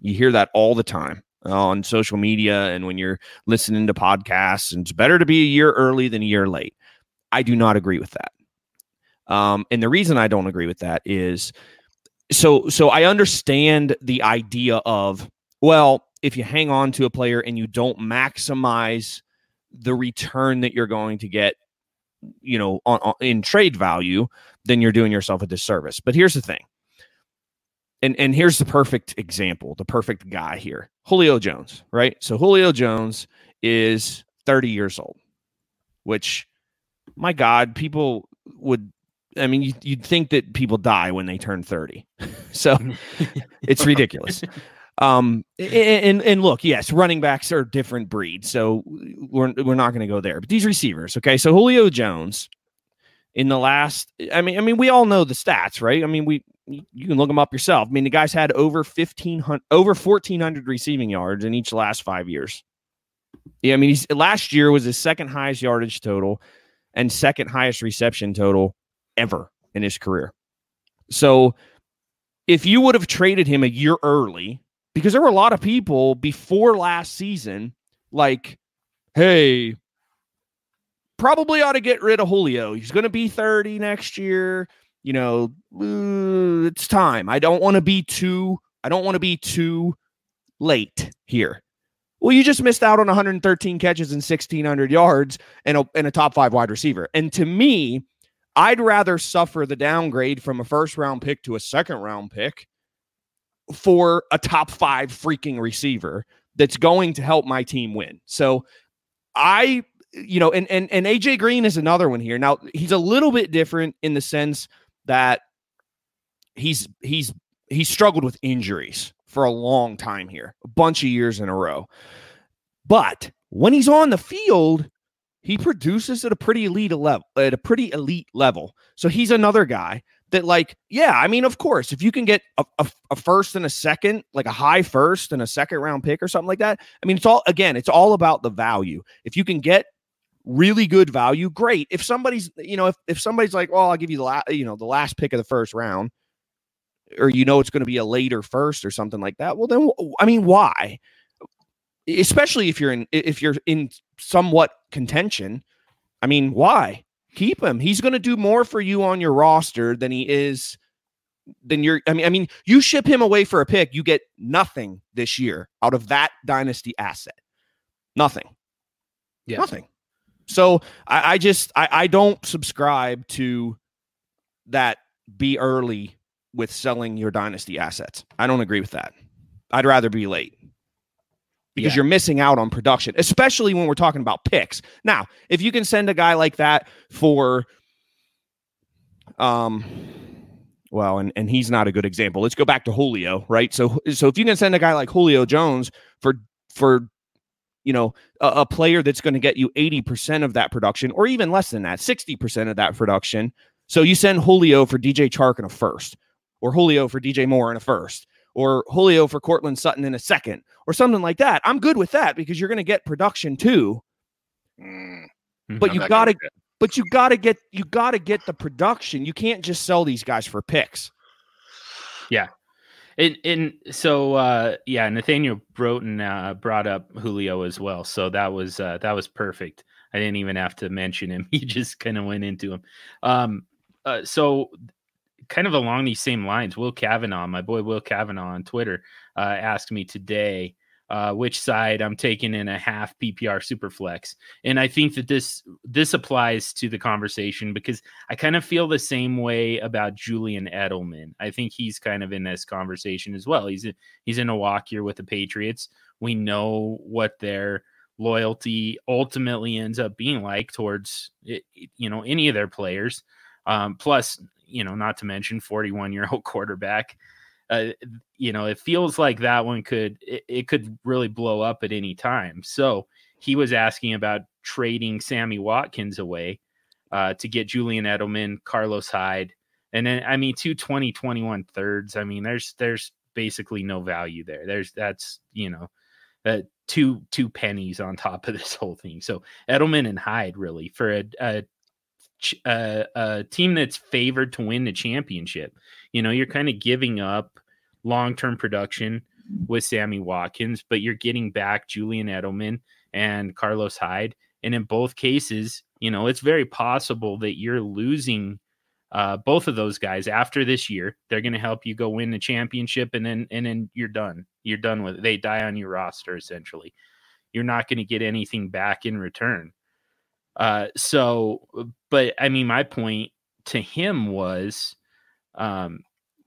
You hear that all the time on social media and when you're listening to podcasts, and it's better to be a year early than a year late. I do not agree with that. Um, and the reason I don't agree with that is so so I understand the idea of well, if you hang on to a player and you don't maximize the return that you're going to get you know, on, on, in trade value, then you're doing yourself a disservice. But here's the thing. And, and here's the perfect example, the perfect guy here Julio Jones, right? So Julio Jones is 30 years old, which, my God, people would I mean, you, would think that people die when they turn 30. [laughs] so [laughs] it's ridiculous. Um, and, and look, yes, running backs are different breeds, so we're we're not going to go there. But these receivers, okay, so Julio Jones in the last, I mean, I mean, we all know the stats, right? I mean, we you can look them up yourself. I mean, the guy's had over fifteen hundred, over fourteen hundred receiving yards in each last five years. Yeah, I mean, he's last year was his second highest yardage total and second highest reception total ever in his career. So, if you would have traded him a year early because there were a lot of people before last season like, hey, probably ought to get rid of Julio. He's going to be 30 next year. You know, uh, it's time. I don't want to be too I don't want to be too late here. Well, you just missed out on 113 catches and 1600 yards and a, and a top 5 wide receiver. And to me, I'd rather suffer the downgrade from a first round pick to a second round pick for a top five freaking receiver that's going to help my team win. So I, you know, and and and AJ Green is another one here. Now he's a little bit different in the sense that he's he's he's struggled with injuries for a long time here, a bunch of years in a row. But when he's on the field, he produces at a pretty elite level at a pretty elite level. So he's another guy that like yeah i mean of course if you can get a, a, a, first and a second like a high first and a second round pick or something like that i mean it's all again it's all about the value. If you can get really good value great. If somebody's you know if, if somebody's like well i'll give you the last you know the last pick of the first round or you know it's going to be a later first or something like that well then i mean why? Especially if you're in if you're in somewhat contention i mean why keep him. He's going to do more for you on your roster than he is than you're I mean I mean you ship him away for a pick, you get nothing this year out of that dynasty asset. Nothing. Yeah. Nothing. So I, I just I, I don't subscribe to that be early with selling your dynasty assets. I don't agree with that. I'd rather be late because yeah. you're missing out on production, especially when we're talking about picks. Now, if you can send a guy like that for, um, well, and, and he's not a good example. Let's go back to Julio, right? So, so if you can send a guy like Julio Jones for for you know a, a player that's going to get you 80% of that production or even less than that 60% of that production so you send julio for dj chark in a first or julio for dj moore in a first or julio for Courtland sutton in a second or something like that i'm good with that because you're going to get production too mm, but you got to but you got to get you got to get the production. You can't just sell these guys for picks. Yeah. And, and so uh, yeah, Nathaniel Broughton uh, brought up Julio as well, so that was uh, that was perfect. I didn't even have to mention him; [laughs] he just kind of went into him. Um, uh, so kind of along these same lines, Will Kavanaugh, my boy Will Kavanaugh on Twitter, uh, asked me today uh, which side I'm taking in a half PPR superflex. And I think that this this applies to the conversation because I kind of feel the same way about Julian Edelman. I think he's kind of in this conversation as well. He's a, he's in a walk here with the Patriots. We know what their loyalty ultimately ends up being like towards you know any of their players. Um, plus, you know, not to mention 41 year old [laughs] quarterback uh, you know, it feels like that one could it, it, could really blow up at any time. So he was asking about trading Sammy Watkins away uh, to get Julian Edelman, Carlos Hyde, and then I mean two 2021 thirds. I mean, there's there's basically no value there. There's that's you know. Uh, two two pennies on top of this whole thing. So Edelman and Hyde really for a, a a, a, team that's favored to win the championship. You know, you're kind of giving up long term production with Sammy Watkins, but you're getting back Julian Edelman and Carlos Hyde. And in both cases, you know, it's very possible that you're losing uh, both of those guys after this year. They're going to help you go win the championship, and then and then you're done. You're done with it. They die on your roster essentially. You're not going to get anything back in return. Uh, so, but I mean, my point to him was, um,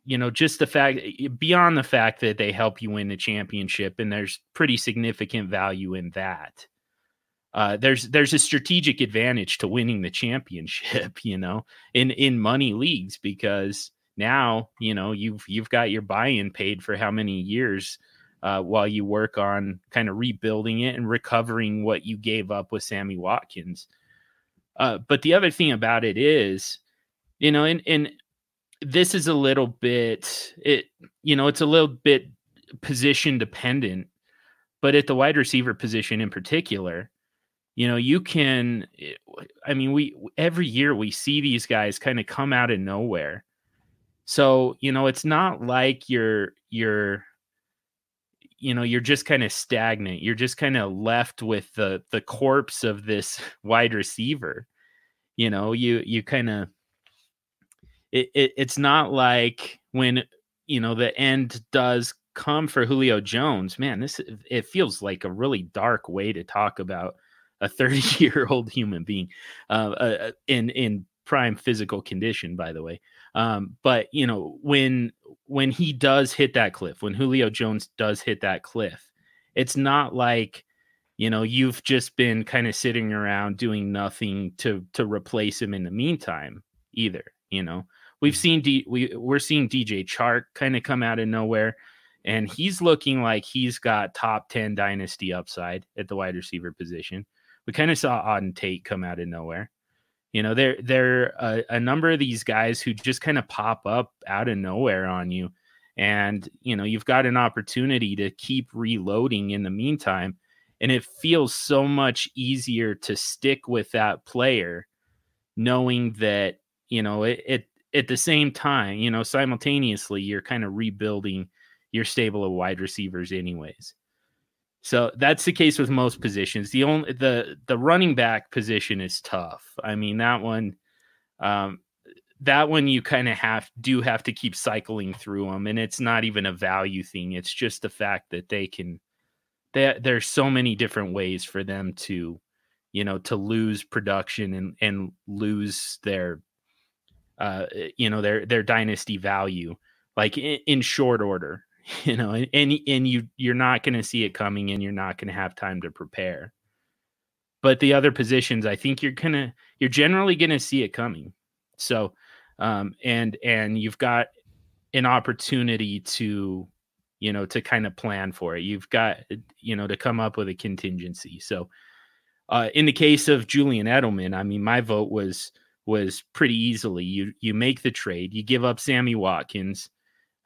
you know, just the fact beyond the fact that they help you win the championship, and there's pretty significant value in that. Uh, there's there's a strategic advantage to winning the championship, [laughs] you know, in in money leagues because now you know you've you've got your buy-in paid for how many years uh, while you work on kind of rebuilding it and recovering what you gave up with Sammy Watkins. Uh, but the other thing about it is, you know, and and this is a little bit it you know it's a little bit position dependent but at the wide receiver position in particular you know you can i mean we every year we see these guys kind of come out of nowhere so you know it's not like you're you're you know you're just kind of stagnant you're just kind of left with the the corpse of this [laughs] wide receiver you know you you kind of it, it it's not like when you know the end does come for Julio Jones. Man, this it feels like a really dark way to talk about a [laughs] 30 year old human being uh, uh, in in prime physical condition by the way um, but you know when when he does hit that cliff when julio jones does hit that cliff it's not like you know you've just been kind of sitting around doing nothing to to replace him in the meantime either you know We've seen D, we we're seeing DJ Chark kind of come out of nowhere, and he's looking like he's got top ten dynasty upside at the wide receiver position. We kind of saw Auden Tate come out of nowhere. You know, there there a, a number of these guys who just kind of pop up out of nowhere on you, and you know you've got an opportunity to keep reloading in the meantime, and it feels so much easier to stick with that player, knowing that you know it, it at the same time, you know, simultaneously, you're kind of rebuilding your stable of wide receivers, anyways. So that's the case with most positions. The only the the running back position is tough. I mean that one, um, that one you kind of have do have to keep cycling through them, and it's not even a value thing. It's just the fact that they can. They, there's so many different ways for them to, you know, to lose production and and lose their uh, you know, their their dynasty value, like in, in short order. [laughs] you know, and and, and you you're not going to see it coming, and you're not going to have time to prepare. But the other positions, I think you're gonna you're generally going to see it coming. So, um, and and you've got an opportunity to you know to kind of plan for it you've got you know to come up with a contingency so uh, in the case of Julian Edelman, I mean, my vote was was pretty easily. You you make the trade, you give up Sammy Watkins,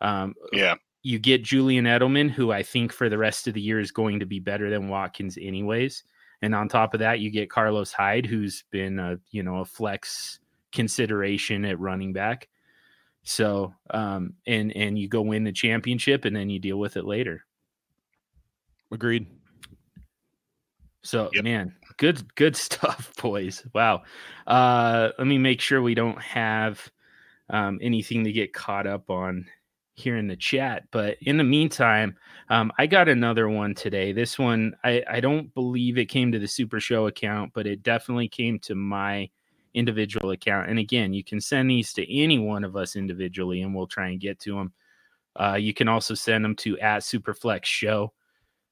um, yeah, you get Julian Edelman, who I think for the rest of the year is going to be better than Watkins, anyways. And on top of that, you get Carlos Hyde, who's been a you know a flex consideration at running back. So um, and and you go win the championship, and then you deal with it later. Agreed. So yep. man, good good [laughs] stuff, boys. Wow. Uh, let me make sure we don't have um, anything to get caught up on here in the chat. But in the meantime, um, I got another one today. This one, I, I don't believe it came to the Super Show account, but it definitely came to my individual account. And again, you can send these to any one of us individually, and we'll try and get to them. Uh, you can also send them to at Superflex Show.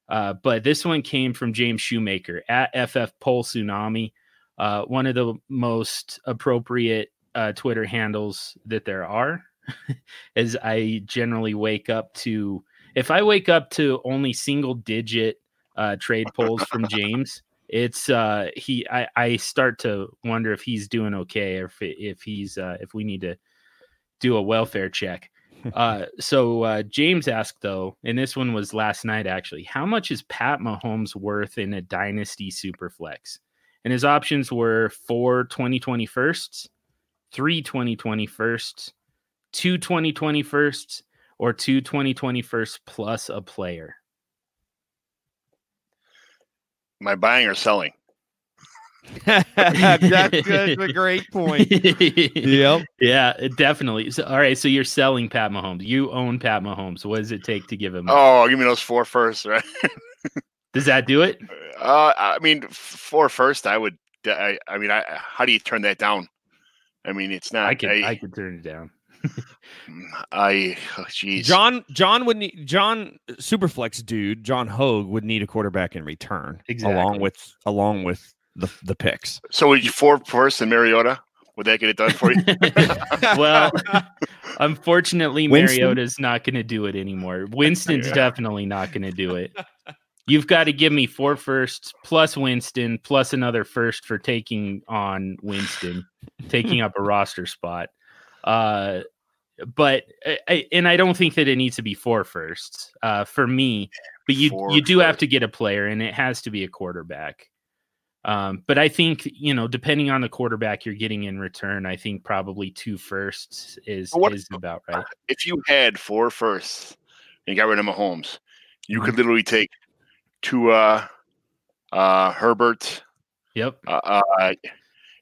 Uh, but this one came from James Shoemaker at FF Poll Tsunami, uh, one of the most appropriate uh, Twitter handles that there are. [laughs] as I generally wake up to, if I wake up to only single digit uh, trade polls from [laughs] James, it's uh, he. I, I start to wonder if he's doing okay, or if if he's uh, if we need to do a welfare check. [laughs] uh, so uh, James asked though, and this one was last night actually, how much is Pat Mahomes worth in a dynasty superflex? And his options were four 2020 firsts, three 2020 firsts, two 2020 firsts, or two 2020 firsts plus a player. Am I buying or selling? [laughs] that's, that's a great point. [laughs] yep. Yeah, definitely. So, all right. So you're selling Pat Mahomes. You own Pat Mahomes. What does it take to give him? Oh, give me those four first, right? [laughs] does that do it? Uh, I mean, four first. I would. I, I mean, I, how do you turn that down? I mean, it's not. I can. I, I can turn it down. [laughs] I jeez. Oh, John John would need John Superflex dude John Hogue would need a quarterback in return exactly. along with along with the the picks. So would you four first and Mariota? Would that get it done for you? [laughs] well, unfortunately, Winston? Mariota's not going to do it anymore. Winston's yeah. definitely not going to do it. You've got to give me four firsts plus Winston plus another first for taking on Winston, taking up a roster spot. Uh, but I, and I don't think that it needs to be four firsts uh, for me. But you four you do first. have to get a player, and it has to be a quarterback. Um, but I think you know, depending on the quarterback you're getting in return, I think probably two firsts is what, is about right. If you had four firsts and got rid of Mahomes, you could mm-hmm. literally take two uh, uh, Herbert. Yep. Uh, uh,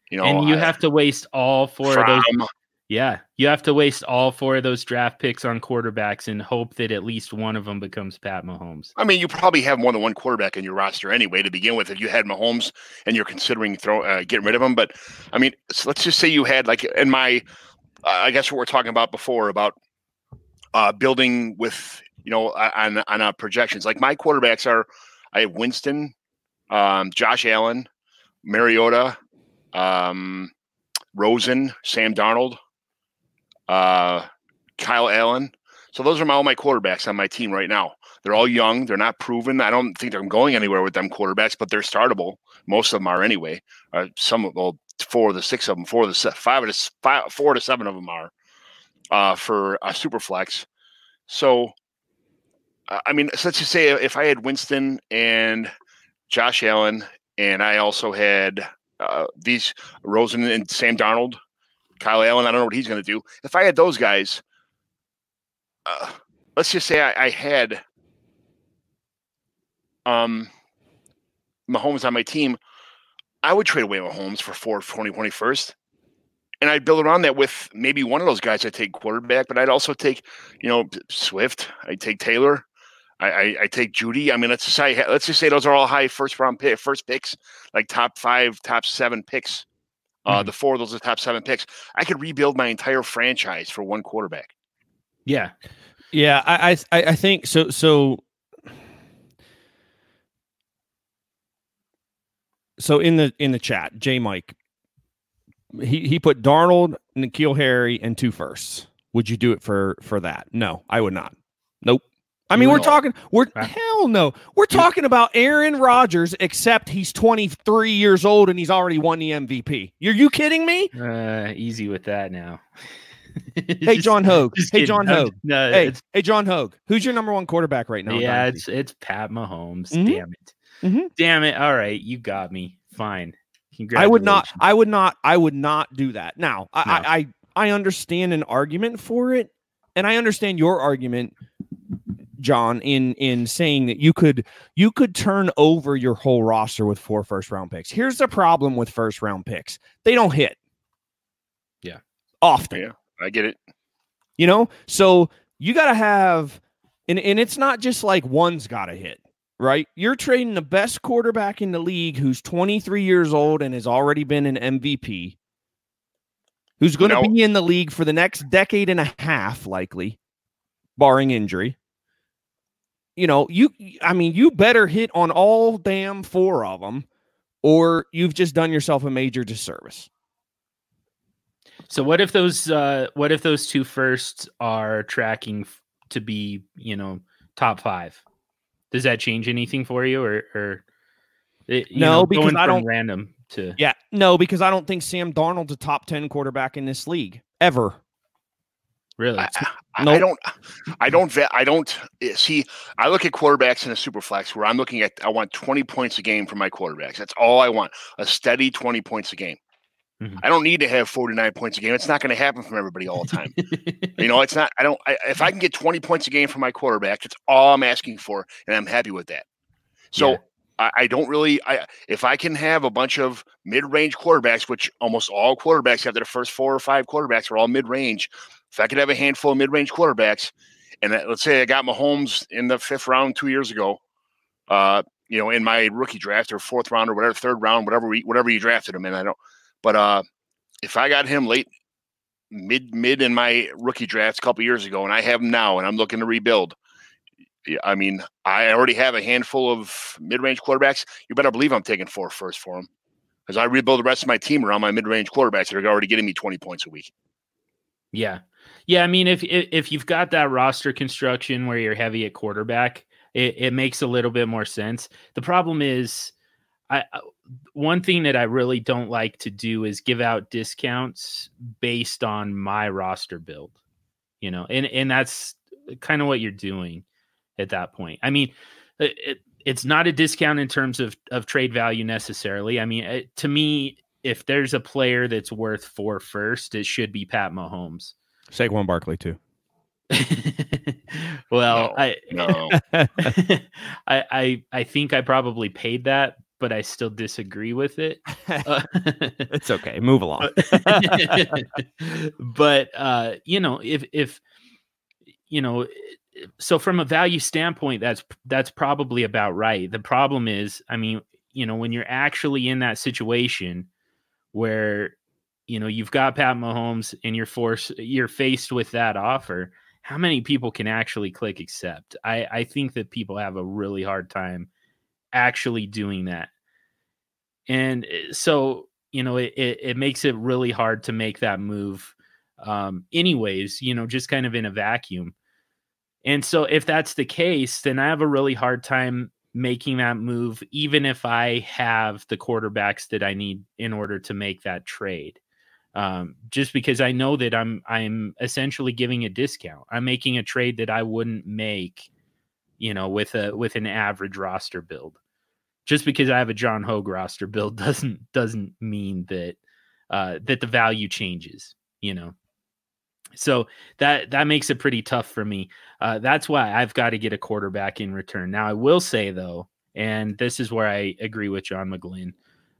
you know, and you have to waste all four from, of those. Yeah, you have to waste all four of those draft picks on quarterbacks and hope that at least one of them becomes Pat Mahomes. I mean, you probably have more than one quarterback in your roster anyway to begin with. If you had Mahomes and you're considering throw uh, getting rid of him, but I mean, so let's just say you had like in my, uh, I guess what we're talking about before about uh, building with you know on on uh, projections. Like my quarterbacks are, I have Winston, um, Josh Allen, Mariota, um, Rosen, Sam Darnold uh, Kyle Allen. So those are my, all my quarterbacks on my team right now. They're all young. They're not proven. I don't think I'm going anywhere with them quarterbacks, but they're startable. Most of them are anyway. Uh, some of well, four of the six of them, four of the five of the five, four to seven of them are uh, for a super flex. So, I mean, so let's just say if I had Winston and Josh Allen, and I also had uh, these Rosen and Sam Darnold, Kyle Allen, I don't know what he's going to do. If I had those guys, uh, let's just say I, I, had um, Mahomes on my team, I would trade away Mahomes for four 2021st. And I'd build around that with maybe one of those guys I'd take quarterback, but I'd also take, you know, Swift. I'd take Taylor. I, I, I take Jeudy. I mean, let's just say let's just say those are all high first round pick, first picks, like top five, top seven picks uh, mm-hmm. The four of those are top seven picks. I could rebuild my entire franchise for one quarterback. Yeah. Yeah, I I I think so. So so in the in the chat, J Mike, he he put Darnold, N'Keal Harry, and two firsts. Would you do it for for that? No, I would not. Nope. I mean, we're talking. We're hell no. We're talking about Aaron Rodgers, except he's 23 years old and he's already won the MVP. Are you kidding me? Uh, easy with that now. [laughs] hey, John Hogue. Hey. John Hogue. No, Hey, hey, John Hogue. Who's your number one quarterback right now? yeah, it's it's Pat Mahomes. Mhm. Damn it. Mhm. Damn it. All right, you got me. Fine. I would not. I would not. I would not do that. Now, I, No. I, I I understand an argument for it, and I understand your argument, John, in in saying that you could you could turn over your whole roster with four first round picks. Here's the problem with first round picks: they don't hit. Yeah. often. Yeah. I get it. You know, so you got to have, and and it's not just like one's got to hit, right? You're trading the best quarterback in the league, who's 23 years old and has already been an MVP, who's going to Now- be in the league for the next decade and a half, likely, barring injury. You know, you, I mean, you better hit on all damn four of them, or you've just done yourself a major disservice. So what if those uh what if those two firsts are tracking f- to be, you know, top 5? Does that change anything for you or or it- you No, know, because going I from don't- random to Yeah, no, because I don't think Sam Darnold's a top 10 quarterback in this league ever. Really I, I, Nope. I don't, I don't, vet, I don't eh, see. I look at quarterbacks in a super flex where I'm looking at. I want 20 points a game from my quarterbacks. That's all I want. A steady 20 points a game. Mhm. I don't need to have 49 points a game. It's not going to happen from everybody all the time. you know, [laughs] it's not. I don't. I, if I can get 20 points a game from my quarterback, that's all I'm asking for, and I'm happy with that. So. Yeah. I, I don't really. I if I can have a bunch of mid-range quarterbacks, which almost all quarterbacks have their first four or five quarterbacks are all mid-range. If I could have a handful of mid-range quarterbacks, and that- let's say I got Mahomes in the fifth round two years ago, uh, you know, in my rookie draft or fourth round or whatever, third round, whatever we, whatever you drafted him in, I don't. But uh, if I got him late, mid mid in my rookie drafts a couple years ago, and I have him now, and I'm looking to rebuild. I mean, I already have a handful of mid-range quarterbacks. You better believe I'm taking four first for them because I rebuild the rest of my team around my mid-range quarterbacks that are already getting me 20 points a week. Yeah. Yeah, I mean if if you've got that roster construction where you're heavy at quarterback, it, it makes a little bit more sense. The problem is I one thing that I really don't like to do is give out discounts based on my roster build. You know, and and that's kind of what you're doing at that point. I mean, it, it's not a discount in terms of of trade value necessarily. I mean, it, to me, if there's a player that's worth four first, it should be Pat Mahomes. Saquon Barkley too. [laughs] well, No, I, No, [laughs] I I I think I probably paid that, but I still disagree with it. Uh, [laughs] it's okay. Move along. but uh, you know, if if you know, so from a value standpoint, that's that's probably about right. The problem is, I mean, you know, when you're actually in that situation where you know you've got Pat Mahomes and you're forced, you're faced with that offer. How many people can actually click accept? I I think that people have a really hard time actually doing that, and uh, so you know it it, it makes it really hard to make that move. Um, anyways, you know, just kind of in a vacuum. And so if that's the case, then I have a really hard time making that move, even if I have the quarterbacks that I need in order to make that trade. Um, just because I know that I'm I'm essentially giving a discount. I'm making a trade that I wouldn't make, you know, with a with an average roster build. Just because I have a John Hogue roster build [laughs] doesn't doesn't mean that uh, that the value changes, you know. So that that makes it pretty tough for me. Uh, that's why I've got to get a quarterback in return. Now I will say though, and this is where I agree with John McGlynn,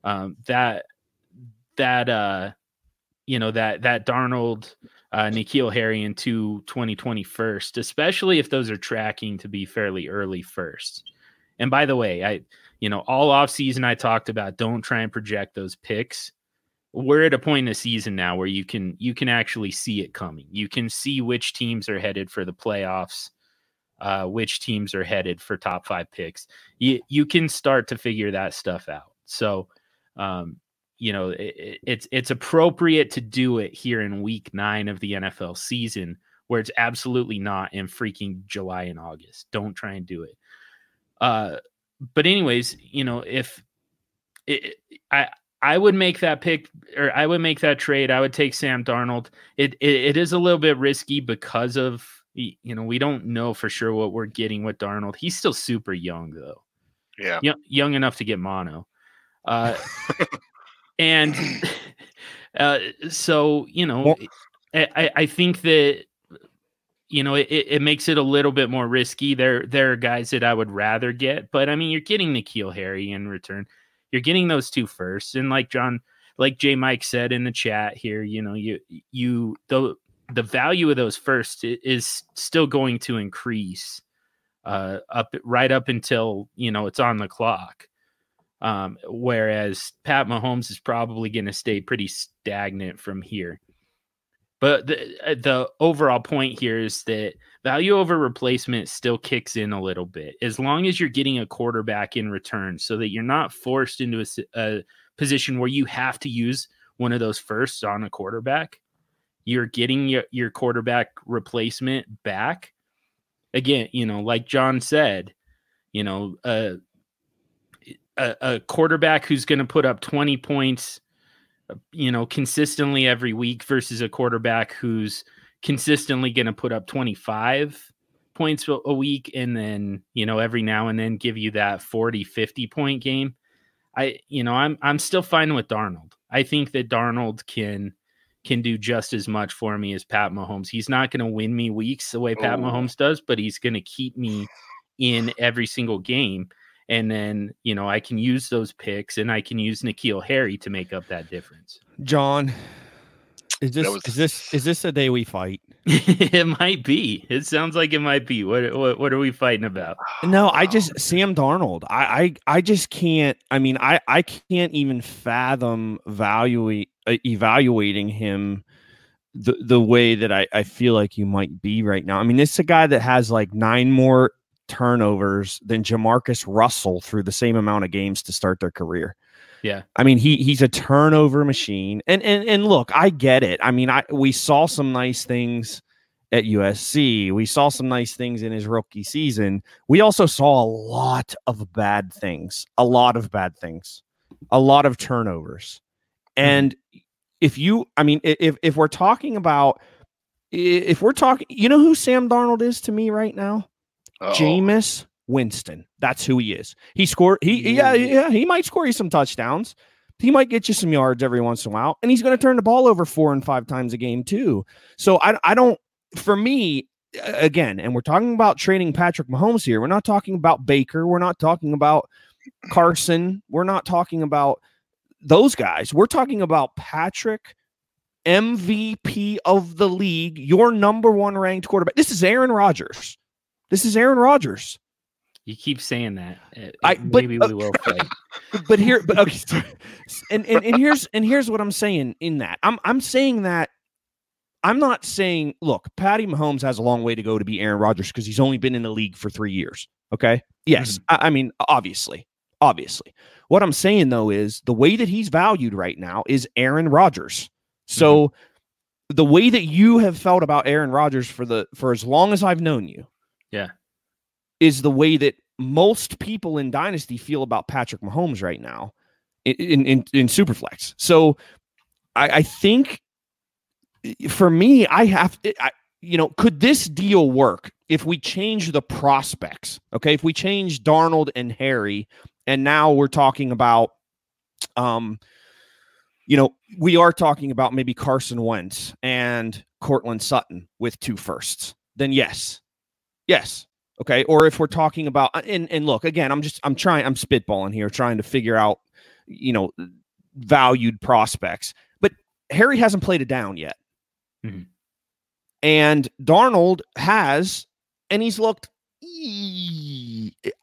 um, that that uh, you know that that Darnold, uh, N'Keal Harry, into two 2020 first, especially if those are tracking to be fairly early first. And by the way, I you know all off season I talked about don't try and project those picks we're at a point in the season now where you can you can actually see it coming. You can see which teams are headed for the playoffs, uh, which teams are headed for top five picks. You you can start to figure that stuff out. So, um, you know, it, it's it's appropriate to do it here in week nine of the NFL season, where it's absolutely not in freaking July and August. Don't try and do it. Uh, but anyways, you know, if it, I I would make that pick or I would make that trade. I would take Sam Darnold. It, it it is a little bit risky because of you know we don't know for sure what we're getting with Darnold. He's still super young though. Yeah, young, young enough to get mono. Uh, [laughs] and [laughs] uh, so you know, I I think that you know it, it makes it a little bit more risky. There there are guys that I would rather get, but I mean you're getting N'Keal Harry in return you're getting those two first. And like John, like Jay Mike said in the chat here, you know, you you the the value of those first is still going to increase uh, up right up until you know it's on the clock. Um, whereas Pat Mahomes is probably going to stay pretty stagnant from here. But the uh, the overall point here is that value over replacement still kicks in a little bit as long as you're getting a quarterback in return, so that you're not forced into a, a position where you have to use one of those firsts on a quarterback. You're getting your, your quarterback replacement back. Again, you know, like John said, you know, uh, a, a quarterback who's going to put up 20 points you know, consistently every week versus a quarterback who's consistently going to put up 25 points a week and then, you know, every now and then give you that 40, 50 point game. I, you know, I'm I'm still fine with Darnold. I think that Darnold can can do just as much for me as Pat Mahomes. He's not going to win me weeks the way Pat oh. Mahomes does, but he's going to keep me in every single game and then you know I can use those picks and I can use N'Keal Harry to make up that difference. John, is this was... is this is this a day we fight? [laughs] it might be. It sounds like it might be. What, what what are we fighting about? No, I just Sam Darnold. I I, I just can't. I mean, I I can't even fathom evaluate uh, evaluating him the the way that I, I feel like you might be right now. I mean, this is a guy that has like nine more turnovers than Jamarcus Russell through the same amount of games to start their career. Yeah. I mean, he he's a turnover machine. And and and look, I get it. I mean, I we saw some nice things at USC. We saw some nice things in his rookie season. We also saw a lot of bad things. A lot of bad things. A lot of turnovers. Mm-hmm. And if you I mean, if if we're talking about if we're talking, you know who Sam Darnold is to me right now? Uh-oh. Jameis Winston. That's who he is. He scored. He yeah yeah. He might score you some touchdowns. He might get you some yards every once in a while, and he's going to turn the ball over four and five times a game too. So I I don't. For me, again, and we're talking about trading Patrick Mahomes here. We're not talking about Baker. We're not talking about Carson. We're not talking about those guys. We're talking about Patrick. MVP of the league, your number one ranked quarterback. This is Aaron Rodgers. This is Aaron Rodgers. You keep saying that. It, I maybe but, we will fight. [laughs] But here, but okay, and, and and here's and here's what I'm saying in that. I'm I'm saying that I'm not saying look, Patty Mahomes has a long way to go to be Aaron Rodgers because he's only been in the league for three years. Okay. Yes. Mm-hmm. I, I mean, obviously. Obviously. What I'm saying though is the way that he's valued right now is Aaron Rodgers. So mm-hmm. the way that you have felt about Aaron Rodgers for the for as long as I've known you, yeah. Is the way that most people in Dynasty feel about Patrick Mahomes right now in in, in Superflex. So I, I think for me, I have I, you know, could this deal work if we change the prospects? Okay, if we change Darnold and Harry, and now we're talking about um you know, we are talking about maybe Carson Wentz and Courtland Sutton with two firsts, then yes, Yes. Okay. Or if we're talking about uh, and and look again, I'm just I'm trying I'm spitballing here, trying to figure out, you know, valued prospects. But Harry hasn't played it down yet. Mm-hmm. And Darnold has, and he's looked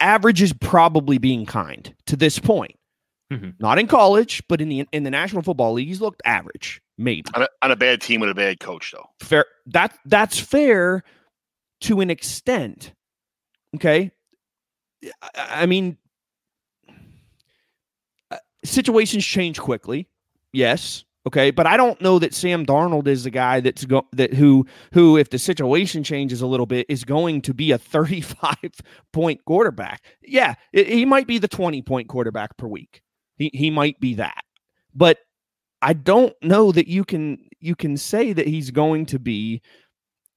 average is probably being kind to this point. Mhm. Not in college, but in the in the National Football League, he's looked average, maybe on a, on a bad team with a bad coach, though. Fair. That that's fair to an extent. Okay. I, mean, uh, situations change quickly. Yes. Okay, but I don't know that Sam Darnold is the guy that's go that who who if the situation changes a little bit is going to be a [laughs] 35 point quarterback. Yeah, it, he might be the 20 point quarterback per week. He he might be that. But I don't know that you can you can say that he's going to be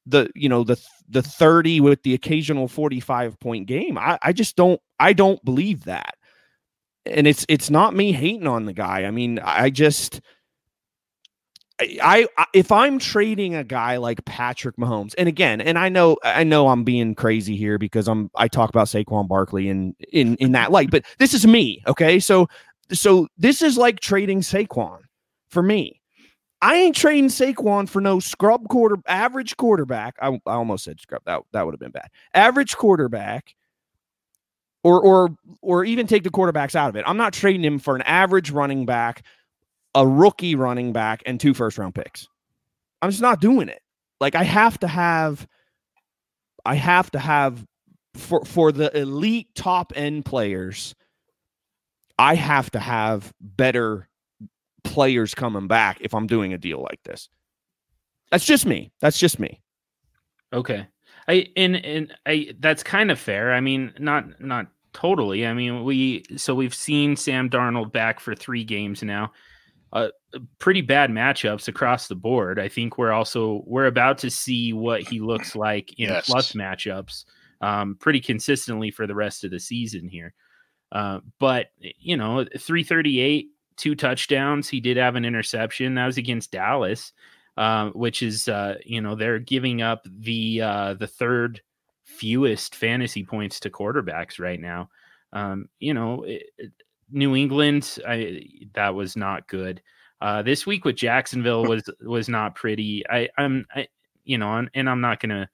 the you know the the 30 with the occasional 45 point game. I, I just don't I don't believe that. And it's it's not me hating on the guy. I mean, I just I, I, if I'm trading a guy like Patrick Mahomes, and again, and I know I know I'm being crazy here because I'm I talk about Saquon Barkley in in in that light, but this is me, okay? So so this is like trading Saquon for me. I ain't trading Saquon for no scrub quarter average quarterback. I, I almost said scrub. That that would have been bad. Average quarterback or or or even take the quarterbacks out of it. I'm not trading him for an average running back a rookie running back and two first round picks. I'm just not doing it. Like I have to have I have to have for for the elite top end players I have to have better players coming back if I'm doing a deal like this. That's just me. That's just me. Okay. I and and I that's kind of fair. I mean, not not totally. I mean, we so we've seen Sam Darnold back for 3 games now uh, pretty bad matchups across the board. I think we're also we're about to see what he looks like in yes. plus matchups um, pretty consistently for the rest of the season here. Uh, but you know, 338, two touchdowns. He did have an interception. That was against Dallas, uh, which is uh, you know they're giving up the uh, the third fewest fantasy points to quarterbacks right now. Um, you know, it, New England, I, that was not good. Uh, this week with Jacksonville [laughs] was was not pretty. I, I'm, I, you know, and I'm not gonna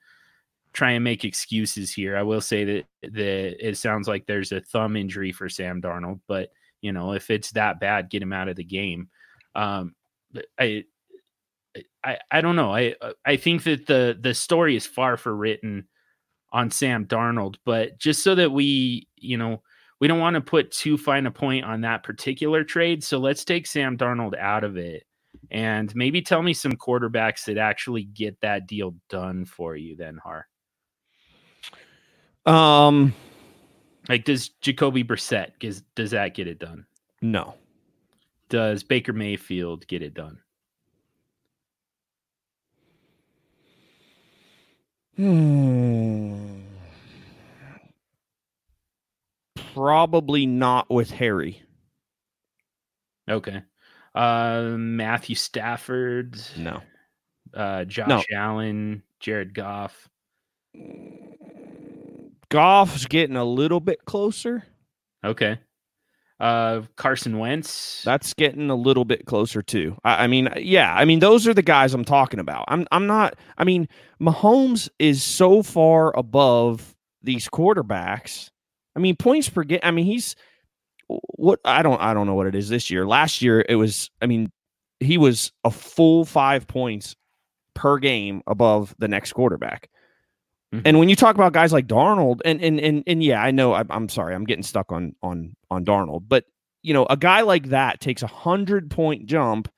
try and make excuses here. I will say that that it sounds like there's a thumb injury for Sam Darnold, but you know, if it's that bad, get him out of the game. Um, I, I, I don't know. I, I think that the the story is far for written on Sam Darnold, but just so that we, you know, we don't want to put too fine a point on that particular trade. So let's take Sam Darnold out of it and maybe tell me some quarterbacks that actually get that deal done for you then, Harr. Um like does Jacoby Brissett does does that get it done? No. Does Baker Mayfield get it done? Hmm. Probably not with Harry. Okay. Uh, Matthew Stafford. No. Uh, Josh no. Allen, Jared Goff. Goff's getting a little bit closer. Okay. Uh, Carson Wentz. That's getting a little bit closer too. I, I, mean, yeah, I mean those are the guys I'm talking about. I'm I'm not. I mean, Mahomes is so far above these quarterbacks I mean, points per game. I mean, he's what I don't I don't know what it is this year. Last year it was. I mean, he was a full five points per game above the next quarterback. Mm-hmm. And when you talk about guys like Darnold, and and and and yeah, I know I'm, I'm sorry, I'm getting stuck on on on Darnold, but you know, a guy like that takes a hundred point jump,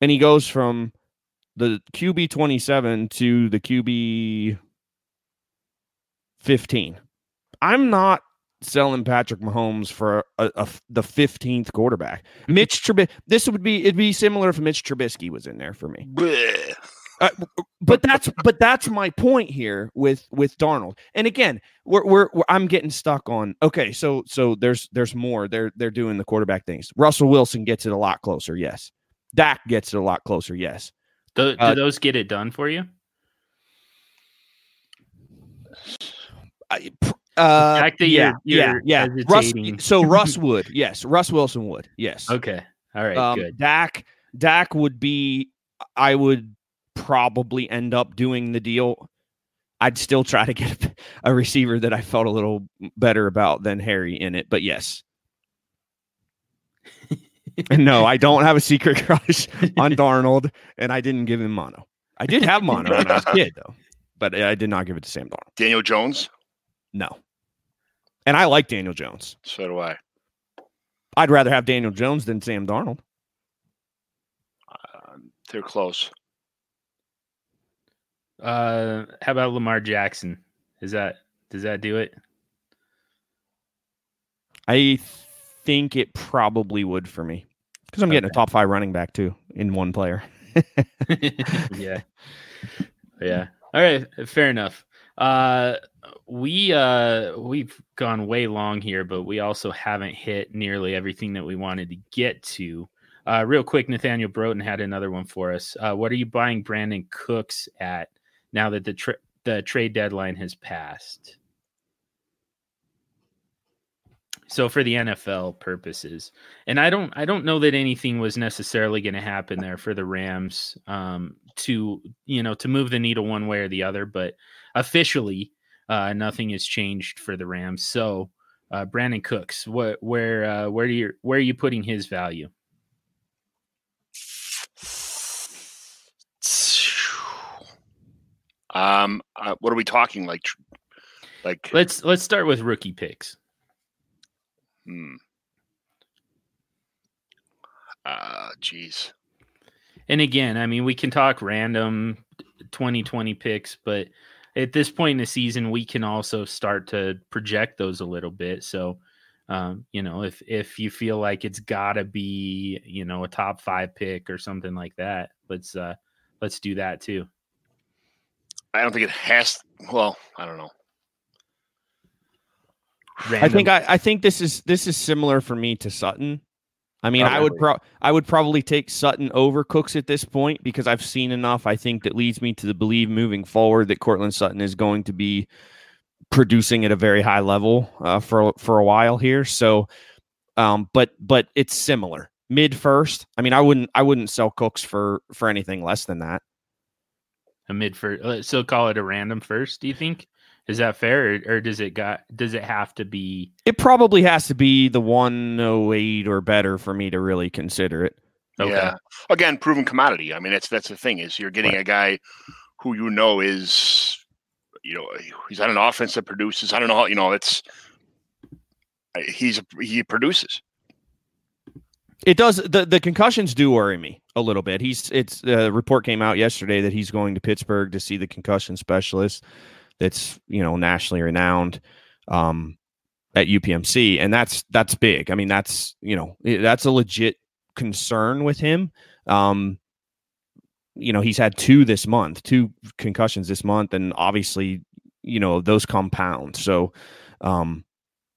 and he goes from the QB 27 to the QB 15. I'm not selling Patrick Mahomes for a, a, the 15th quarterback. Mitch Trubisky. This would be it'd be similar if Mitch Trubisky was in there for me. Uh, but that's but that's my point here with with Darnold. And again, we're, we're, we're I'm getting stuck on okay. So so there's there's more. They're they're doing the quarterback things. Russell Wilson gets it a lot closer. Yes. Dak gets it a lot closer. Yes. Do, do uh, those get it done for you? I, uh, yeah, you're, yeah, yeah. Russ, so [laughs] Russ would, yes. Russ Wilson would, yes. Okay, all right, um, good. Dak, Dak would be. I would probably end up doing the deal. I'd still try to get a, a receiver that I felt a little better about than Harry in it, but yes. no, I don't have a secret crush on [laughs] Darnold, and I didn't give him mono. I did have mono when I was a kid, though, but I did not give it to Sam Darnold. Daniel Jones. No, and I like Daniel Jones. So do I. I'd rather have Daniel Jones than Sam Darnold. Uh, they're close. Uh, how about Lamar Jackson? Is that does that do it? I think it probably would for me because I'm getting a top five running back too in one player. [laughs] [laughs] yeah. Yeah. All right, fair enough. Uh we uh we've gone way long here, but we also haven't hit nearly everything that we wanted to get to. Uh real quick, Nathaniel Broughton had another one for us. Uh what are you buying Brandin Cooks at now that the tra- the trade deadline has passed? So for the NFL purposes, and I don't I don't know that anything was necessarily going to happen there for the Rams um, to you know to move the needle one way or the other, but officially uh, nothing has changed for the Rams. So uh, Brandin Cooks, what where uh, where do you where are you putting his value? Um, uh, what are we talking like? Like, Let's let's start with rookie picks. hmm. Uh, jeez. And again, I mean, we can talk random 2020 picks, but at this point in the season, we can also start to project those a little bit. So, um, you know, if if you feel like it's got to be, you know, a top five pick or something like that, let's uh let's do that too. I don't think it has. Well, I don't know. I think I, I think this is this is similar for me to Sutton. I mean, I would pro I would probably take Sutton over Cooks at this point because I've seen enough. I think that leads me to the believe moving forward that Courtland Sutton is going to be producing at a very high level uh, for for a while here. So, um, but but it's similar mid first. I mean, I wouldn't I wouldn't sell Cooks for for anything less than that. A mid first, uh, so call it a random first. Do you think is that fair, or, or does it got does it have to be? It probably has to be the 108 or better for me to really consider it. Okay. Yeah. Again, proven commodity. I mean, that's that's the thing is you're getting a guy who you know is, you know, he's on an offense that produces. I don't know how you know it's. Uh, he's he produces. It does the the concussions do worry me a little bit. He's it's the report came out yesterday that he's going to Pittsburgh to see the concussion specialist that's, you know, nationally renowned um at UPMC and that's that's big. I mean, that's, you know, that's a legit concern with him. Um you know, he's had two this month, two concussions this month and obviously, you know, those compound. So um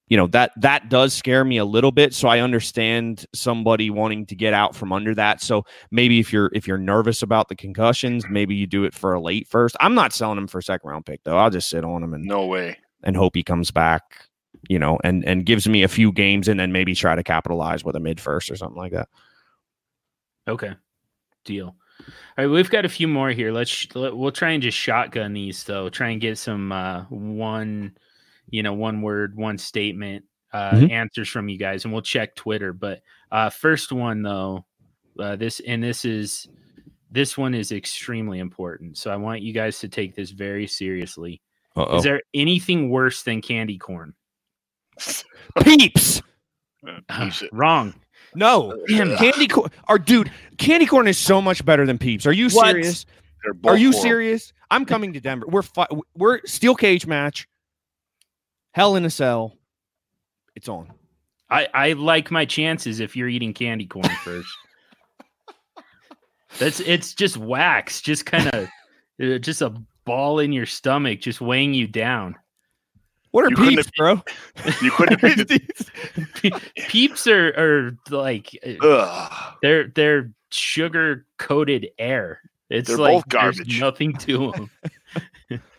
you know that that does scare me a little bit so i understand somebody wanting to get out from under that so maybe if you're if you're nervous about the concussions maybe you do it for a late first i'm not selling him for a second round pick though i'll just sit on him and No way. and hope he comes back you know and and gives me a few games and then maybe try to capitalize with a mid first or something like that Okay. Deal. All right, we've got a few more here. Let's sh- let, we'll try and just shotgun these though. Try and get some uh one, you know, one word, one statement uh Mhm. answers from you guys and we'll check Twitter, but uh first one though, uh this and this is this one is extremely important. So I want you guys to take this very seriously. Uh-oh. Is there anything worse than candy corn? [laughs] peeps Uh, Wrong. no [laughs] Damn candy corn our dude candy corn is so much better than peeps are you What? serious they're you serious? I'm coming to Denver. We're fi- we're steel cage match. Hell in a cell. It's on. I, I like my chances if you're eating candy corn [laughs] first. That's it's just wax, just kind of [laughs] just a ball in your stomach, just weighing you down. What are You couldn't peeps, bro? You couldn't [laughs] have picked Peeps are, are like uh, Ugh. they're they're sugar coated air. It's They're like both garbage. nothing to [laughs] them.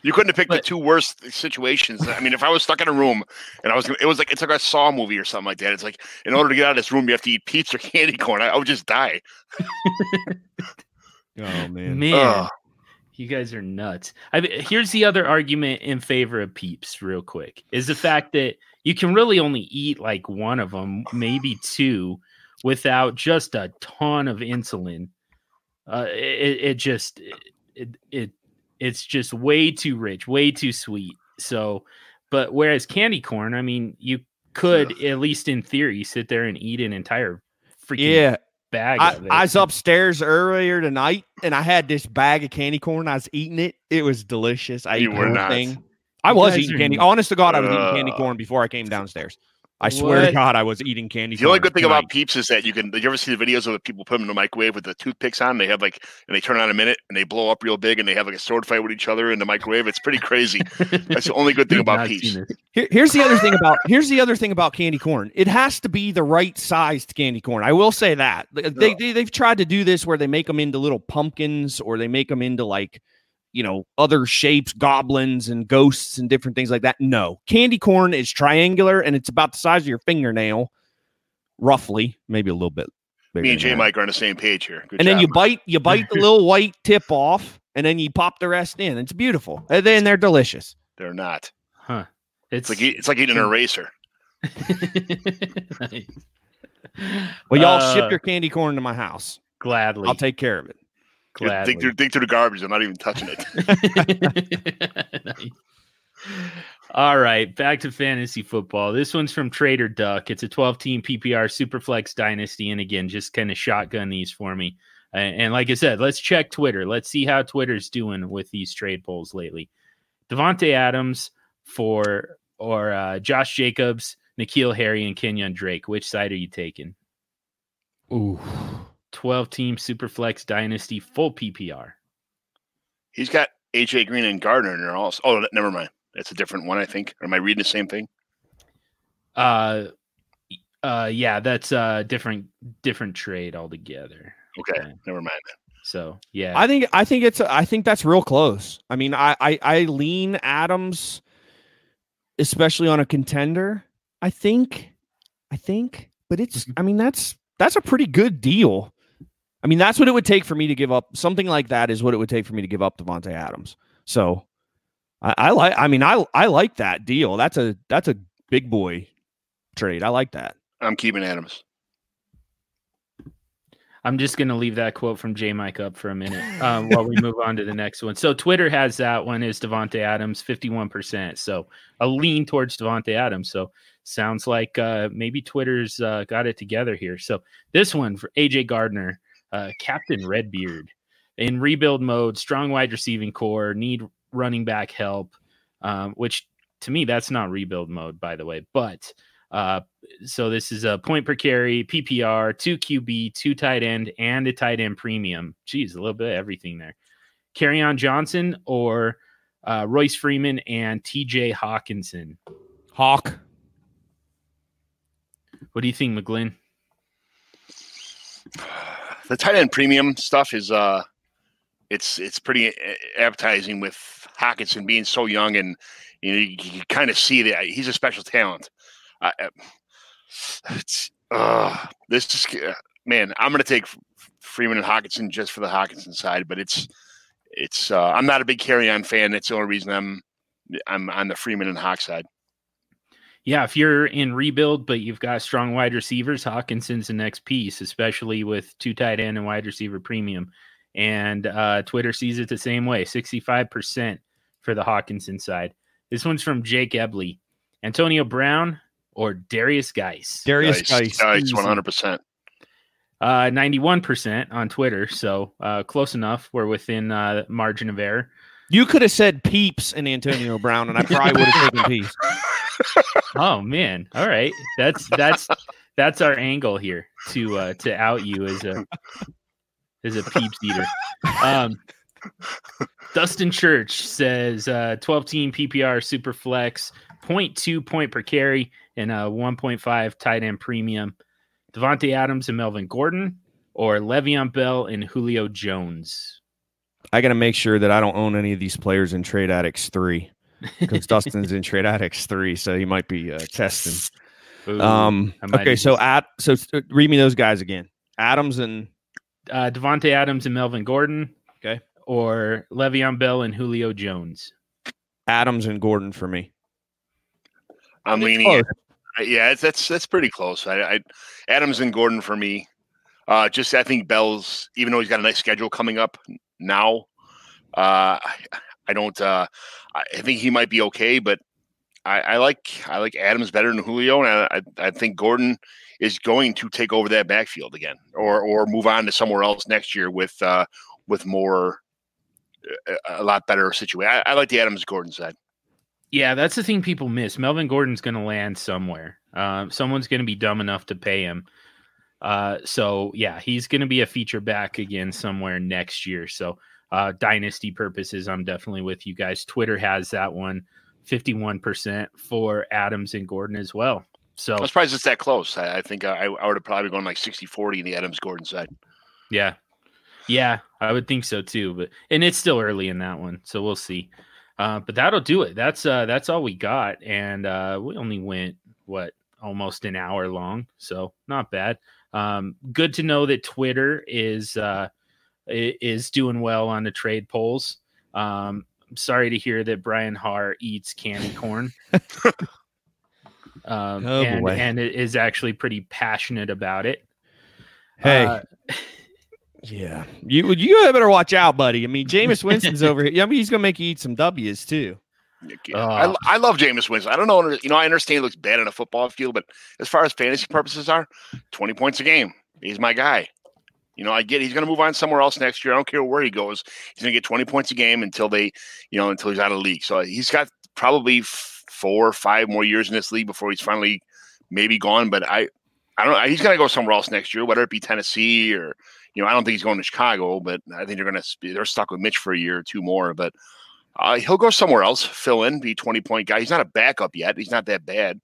You couldn't have picked But- the two worst situations. I mean, if I was stuck in a room and I was, gonna, it was like it's like a Saw movie or something like that. It's like in order to get out of this room, you have to eat pizza or candy corn. I, I would just die. [laughs] Oh man. Man, Ugh. you guys are nuts. I mean, here's the other argument in favor of Peeps, real quick, is the fact that you can really only eat like one of them, maybe two, without just a ton of insulin. Uh, it, it just it, it it's just way too rich, way too sweet. So, but whereas candy corn, I mean, you could at least in theory sit there and eat an entire freaking Yeah, bag. I, it. I was upstairs earlier tonight and I had this bag of candy corn. I was eating it. It was delicious. I You ate the were whole not. thing. I was eating candy. n- Honest to God, I was eating candy Uh, corn before I came downstairs. I swear to God, I was eating candy The only good thing tonight. about Peeps is that you can. Did you ever see the videos of the people put them in the microwave with the toothpicks on? They have like, and they turn on a minute and they blow up real big and they have like a sword fight with each other in the microwave. It's pretty crazy. That's the only good thing about Peeps. Here, here's the other thing about here's the other thing about candy corn. It has to be the right sized candy corn. I will say that they, they they- they've tried to do this where they make them into little pumpkins or they make them into like you know other shapes, goblins and ghosts and different things like that. No, candy corn is triangular and it's about the size of your fingernail, roughly, maybe a little bit. bigger Me and than J that. Mike are on the same page here. Good and then you Mike. bite you bite the [laughs] little white tip off, and then you pop the rest in. It's beautiful, and then they're delicious. They're not. Huh. It's It's like it's like eating an eraser. [laughs] Nice. Well, y'all Uh, ship your candy corn to my house. gladly. I'll take care of it. Just gladly. Dig through, dig through the garbage. I'm not even touching it. Nice. [laughs] All right, back to fantasy football. This one's from Trader Duck. It's a 12 team PPR Superflex Dynasty. And again, just kind of shotgun these for me. And, and like I said, let's check Twitter. Let's see how Twitter's doing with these trade polls lately. Davante Adams for or uh, Josh Jacobs, N'Keal Harry, and Kenyan Drake. Which side are you taking? Ooh. 12 team Superflex Dynasty full PPR. He's got AJ Green and Gardner in there also. Oh, never mind. That's a different one, I think. Or am I reading the same thing? Uh, uh, yeah, that's a different different trade altogether. Okay, Okay. never mind. So yeah, I think I think it's I think that's real close. I mean, I I, I lean Adams, especially on a contender. I think, I think, but it's I mean that's that's a pretty good deal. I mean, that's what it would take for me to give up something like that. Is what it would take for me to give up Davante Adams. So, I, I like. I mean, I I like that deal. That's a that's a big boy trade. I like that. I'm keeping Adams. I'm just gonna leave that quote from J Mike up for a minute [laughs] um, while we move on to the next one. So Twitter has that one is Davante Adams, 51 percent. So a lean towards Davante Adams. So sounds like uh, maybe Twitter's uh, got it together here. So this one for AJ Gardner, uh, Captain Redbeard, in rebuild mode, strong wide receiving core, need running back help. Um, which to me that's not rebuild mode, by the way, but. Uh, so this is a point per carry, PPR, two QB, two tight end, and a tight end premium. Geez, a little bit of everything there. Kerryon Johnson or uh, Royce Freeman and TJ Hockenson. Hawk. What do you think, McGlynn? [sighs] [sighs] The tight end premium stuff is uh, it's it's pretty uh, appetizing with Hockenson being so young and you know you, you kind of see that he's a special talent. I- it's uh, this is uh, man. I'm gonna take Freeman and Hockenson just for the Hockenson side, but it's it's uh, I'm not a big Kerryon fan. That's the only reason I'm I'm on the Freeman and Hawk side. Yeah, if you're in rebuild, but you've got strong wide receivers, Hockenson's the next piece, especially with two tight end and wide receiver premium. And uh, Twitter sees it the same way 65% for the Hockenson side. This one's from Jake Ebley. Antonio Brown or Derrius Guice? Derrius Nice, Guice. nice, 100. percent Uh, 91% on Twitter. So uh, close enough. We're within uh, margin of error. You could have said Peeps and Antonio Brown, and I probably would have taken Peeps. [laughs] Oh man. All right. That's that's that's our angle here to uh to out you as a as a peeps eater. Um Dustin Church says uh 12 team PPR super flex, 0.2 point per carry, and a 1.5 tight end premium. Davante Adams and Melvin Gordon, or Le'Veon Bell and Julio Jones. I got to make sure that I don't own any of these players in Trade Addicts 3 because Dustin's in Trade Addicts 3, so he might be uh, testing. Ooh, Um, okay, so just- at so uh, read me those guys again. Adams and uh, Davante Adams and Melvin Gordon. Okay. Or Le'Veon Bell and Julio Jones. Adams and Gordon for me. I'm leaning. close. Yeah, it's, that's that's pretty close. I, I Adams and Gordon for me. Uh, just I think Bell's, even though he's got a nice schedule coming up now, uh, I, I don't. Uh, I think he might be okay, but I, I like I like Adams better than Julio, and I, I think Gordon is going to take over that backfield again, or or move on to somewhere else next year with uh, with more a lot better situation. I, I like the Adams Gordon side. Yeah, that's the thing people miss. Melvin Gordon's going to land somewhere. Uh, someone's going to be dumb enough to pay him. Uh, so yeah, he's going to be a feature back again somewhere next year. So uh, dynasty purposes, I'm definitely with you guys. Twitter has that one 51% for Adams and Gordon as well. So I'm surprised it's that close. I, I think I, I would have probably gone like 60 40 in the Adams Gordon side. Yeah. Yeah, I would think so too. But and it's still early in that one. So we'll see. Uh, but that'll do it. That's uh that's all we got. And uh we only went what almost an hour long. So not bad. Um, good to know that Twitter is uh is doing well on the trade polls. Um, I'm sorry to hear that Brian Harr eats candy corn. [laughs] um, oh, and, boy. and it is actually pretty passionate about it. Hey. Uh, [laughs] yeah, you you better watch out, buddy. I mean, Jameis [laughs] Winston's over here. I mean, he's gonna make you eat some W's too. Uh, I, I love Jameis Winston. I don't know, you know, I understand he looks bad on a football field, but as far as fantasy purposes are, twenty points a game. He's my guy. You know, I get he's going to move on somewhere else next year. I don't care where he goes. He's going to get 20 points a game until they, you know, until he's out of the league. So he's got probably four or five more years in this league before he's finally maybe gone. But I, I don't know. He's going to go somewhere else next year, whether it be Tennessee or, you know, I don't think he's going to Chicago, but I think they're going to, they're stuck with Mitch for a year or two more. But uh, he'll go somewhere else, fill in, be 20 point guy. He's not a backup yet. He's not that bad.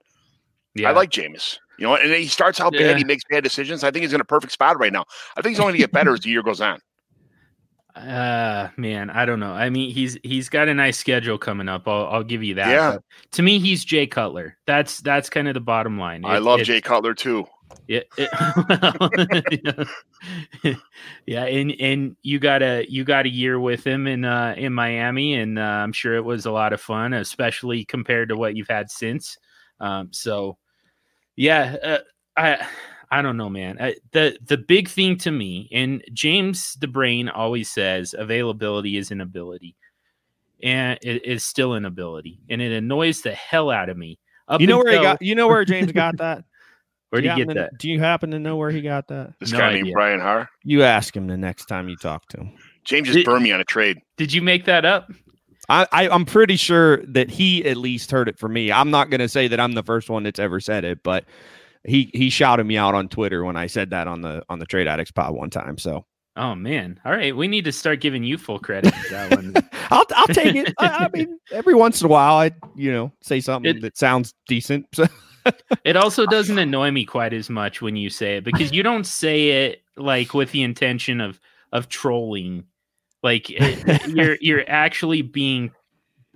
Yeah. I like Jameis. You know, and he starts out yeah. bad. He makes bad decisions. I think he's in a perfect spot right now. I think he's only going to get better as the year goes on. [laughs] Uh man, I don't know. I mean, he's he's got a nice schedule coming up. I'll I'll give you that. Yeah. But to me, he's Jay Cutler. That's that's kind of the bottom line. It, I love Jay Cutler too. Yeah, it, [laughs] yeah, and and you got a you got a year with him in uh in Miami, and uh, I'm sure it was a lot of fun, especially compared to what you've had since. Um, so yeah, uh, I I don't know, man. I, the the big thing to me, and James the Brain always says, availability is an ability, and it is still an ability, and it annoys the hell out of me. you know until, where he got? You know where James got [laughs] that? Where did you get to, that? Do you happen to know where he got that? This no guy idea. named Brian Harr. You ask him the next time you talk to him. James just burned me on a trade. Did you make that up? I, I am pretty sure that he at least heard it from me. I'm not going to say that I'm the first one that's ever said it, but he he shouted me out on Twitter when I said that on the on the Trade Addicts pod one time. So. Oh man! All right, we need to start giving you full credit for that one. [laughs] I'll I'll take it. I, I, mean, every once in a while, I you know say something it, that sounds decent. [laughs] it also doesn't annoy me quite as much when you say it because you don't say it like with the intention of of trolling like it, [laughs] you're you're actually being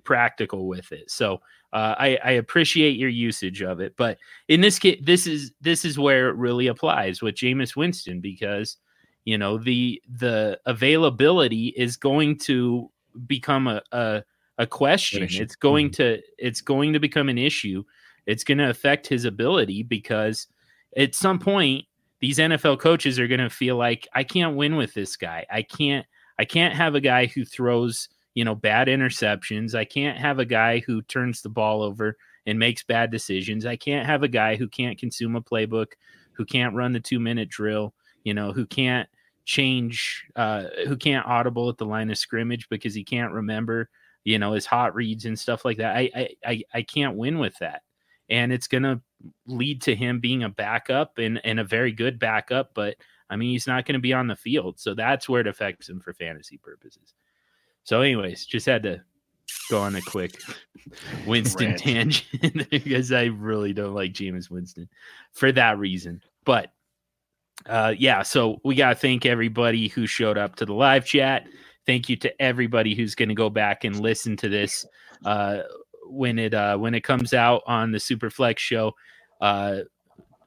practical with it. So uh, I, I appreciate your usage of it, but in this case, this is this is where it really applies with Jameis Winston because you know the the availability is going to become a a, a question. It's going mm-hmm. to it's going to become an issue. It's going to affect his ability because at some point these NFL coaches are going to feel like I can't win with this guy. I can't I can't have a guy who throws, you know, bad interceptions. I can't have a guy who turns the ball over and makes bad decisions. I can't have a guy who can't consume a playbook, who can't run the two minute drill, you know, who can't change, uh, who can't audible at the line of scrimmage because he can't remember, you know, his hot reads and stuff like that. I, I, I can't win with that. And it's going to lead to him being a backup and, and a very good backup, but I mean, he's not going to be on the field. So that's where it affects him for fantasy purposes. So, anyways, just had to go on a quick [laughs] Winston Rant. tangent [laughs] because I really don't like Jameis Winston for that reason. But uh, yeah, so we got to thank everybody who showed up to the live chat. Thank you to everybody who's going to go back and listen to this uh, when it uh, when it comes out on the Superflex show.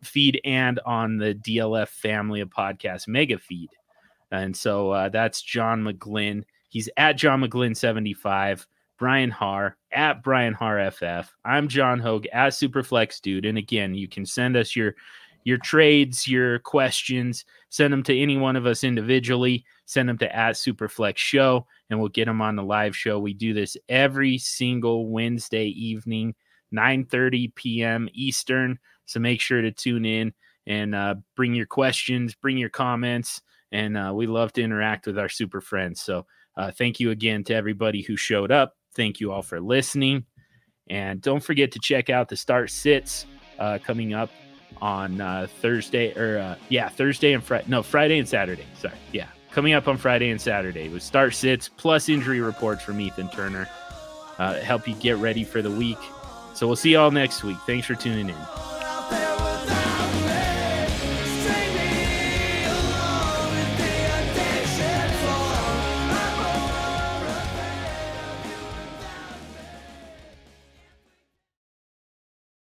Feed and on the DLF family of podcasts mega feed. And so uh, that's John McGlynn. He's at John McGlynn 75. Brian Harr at Brian Harr FF. I'm John Hogue at Superflex Dude. And again, you can send us your your trades, your questions, send them to any one of us individually. Send them to at Superflex Show, and we'll get them on the live show. We do this every single Wednesday evening, 9:30 p.m. Eastern. So make sure to tune in and uh, bring your questions, bring your comments, and uh, we love to interact with our super friends. So uh, thank you again to everybody who showed up. Thank you all for listening. And don't forget to check out the start sits uh, coming up on uh, Thursday or uh, yeah, Thursday and Friday. No, Friday and Saturday. Sorry. Yeah. Coming up on Friday and Saturday with start sits plus injury reports from Ethan Turner. Help you get ready for the week. So we'll see you all next week. Thanks for tuning in.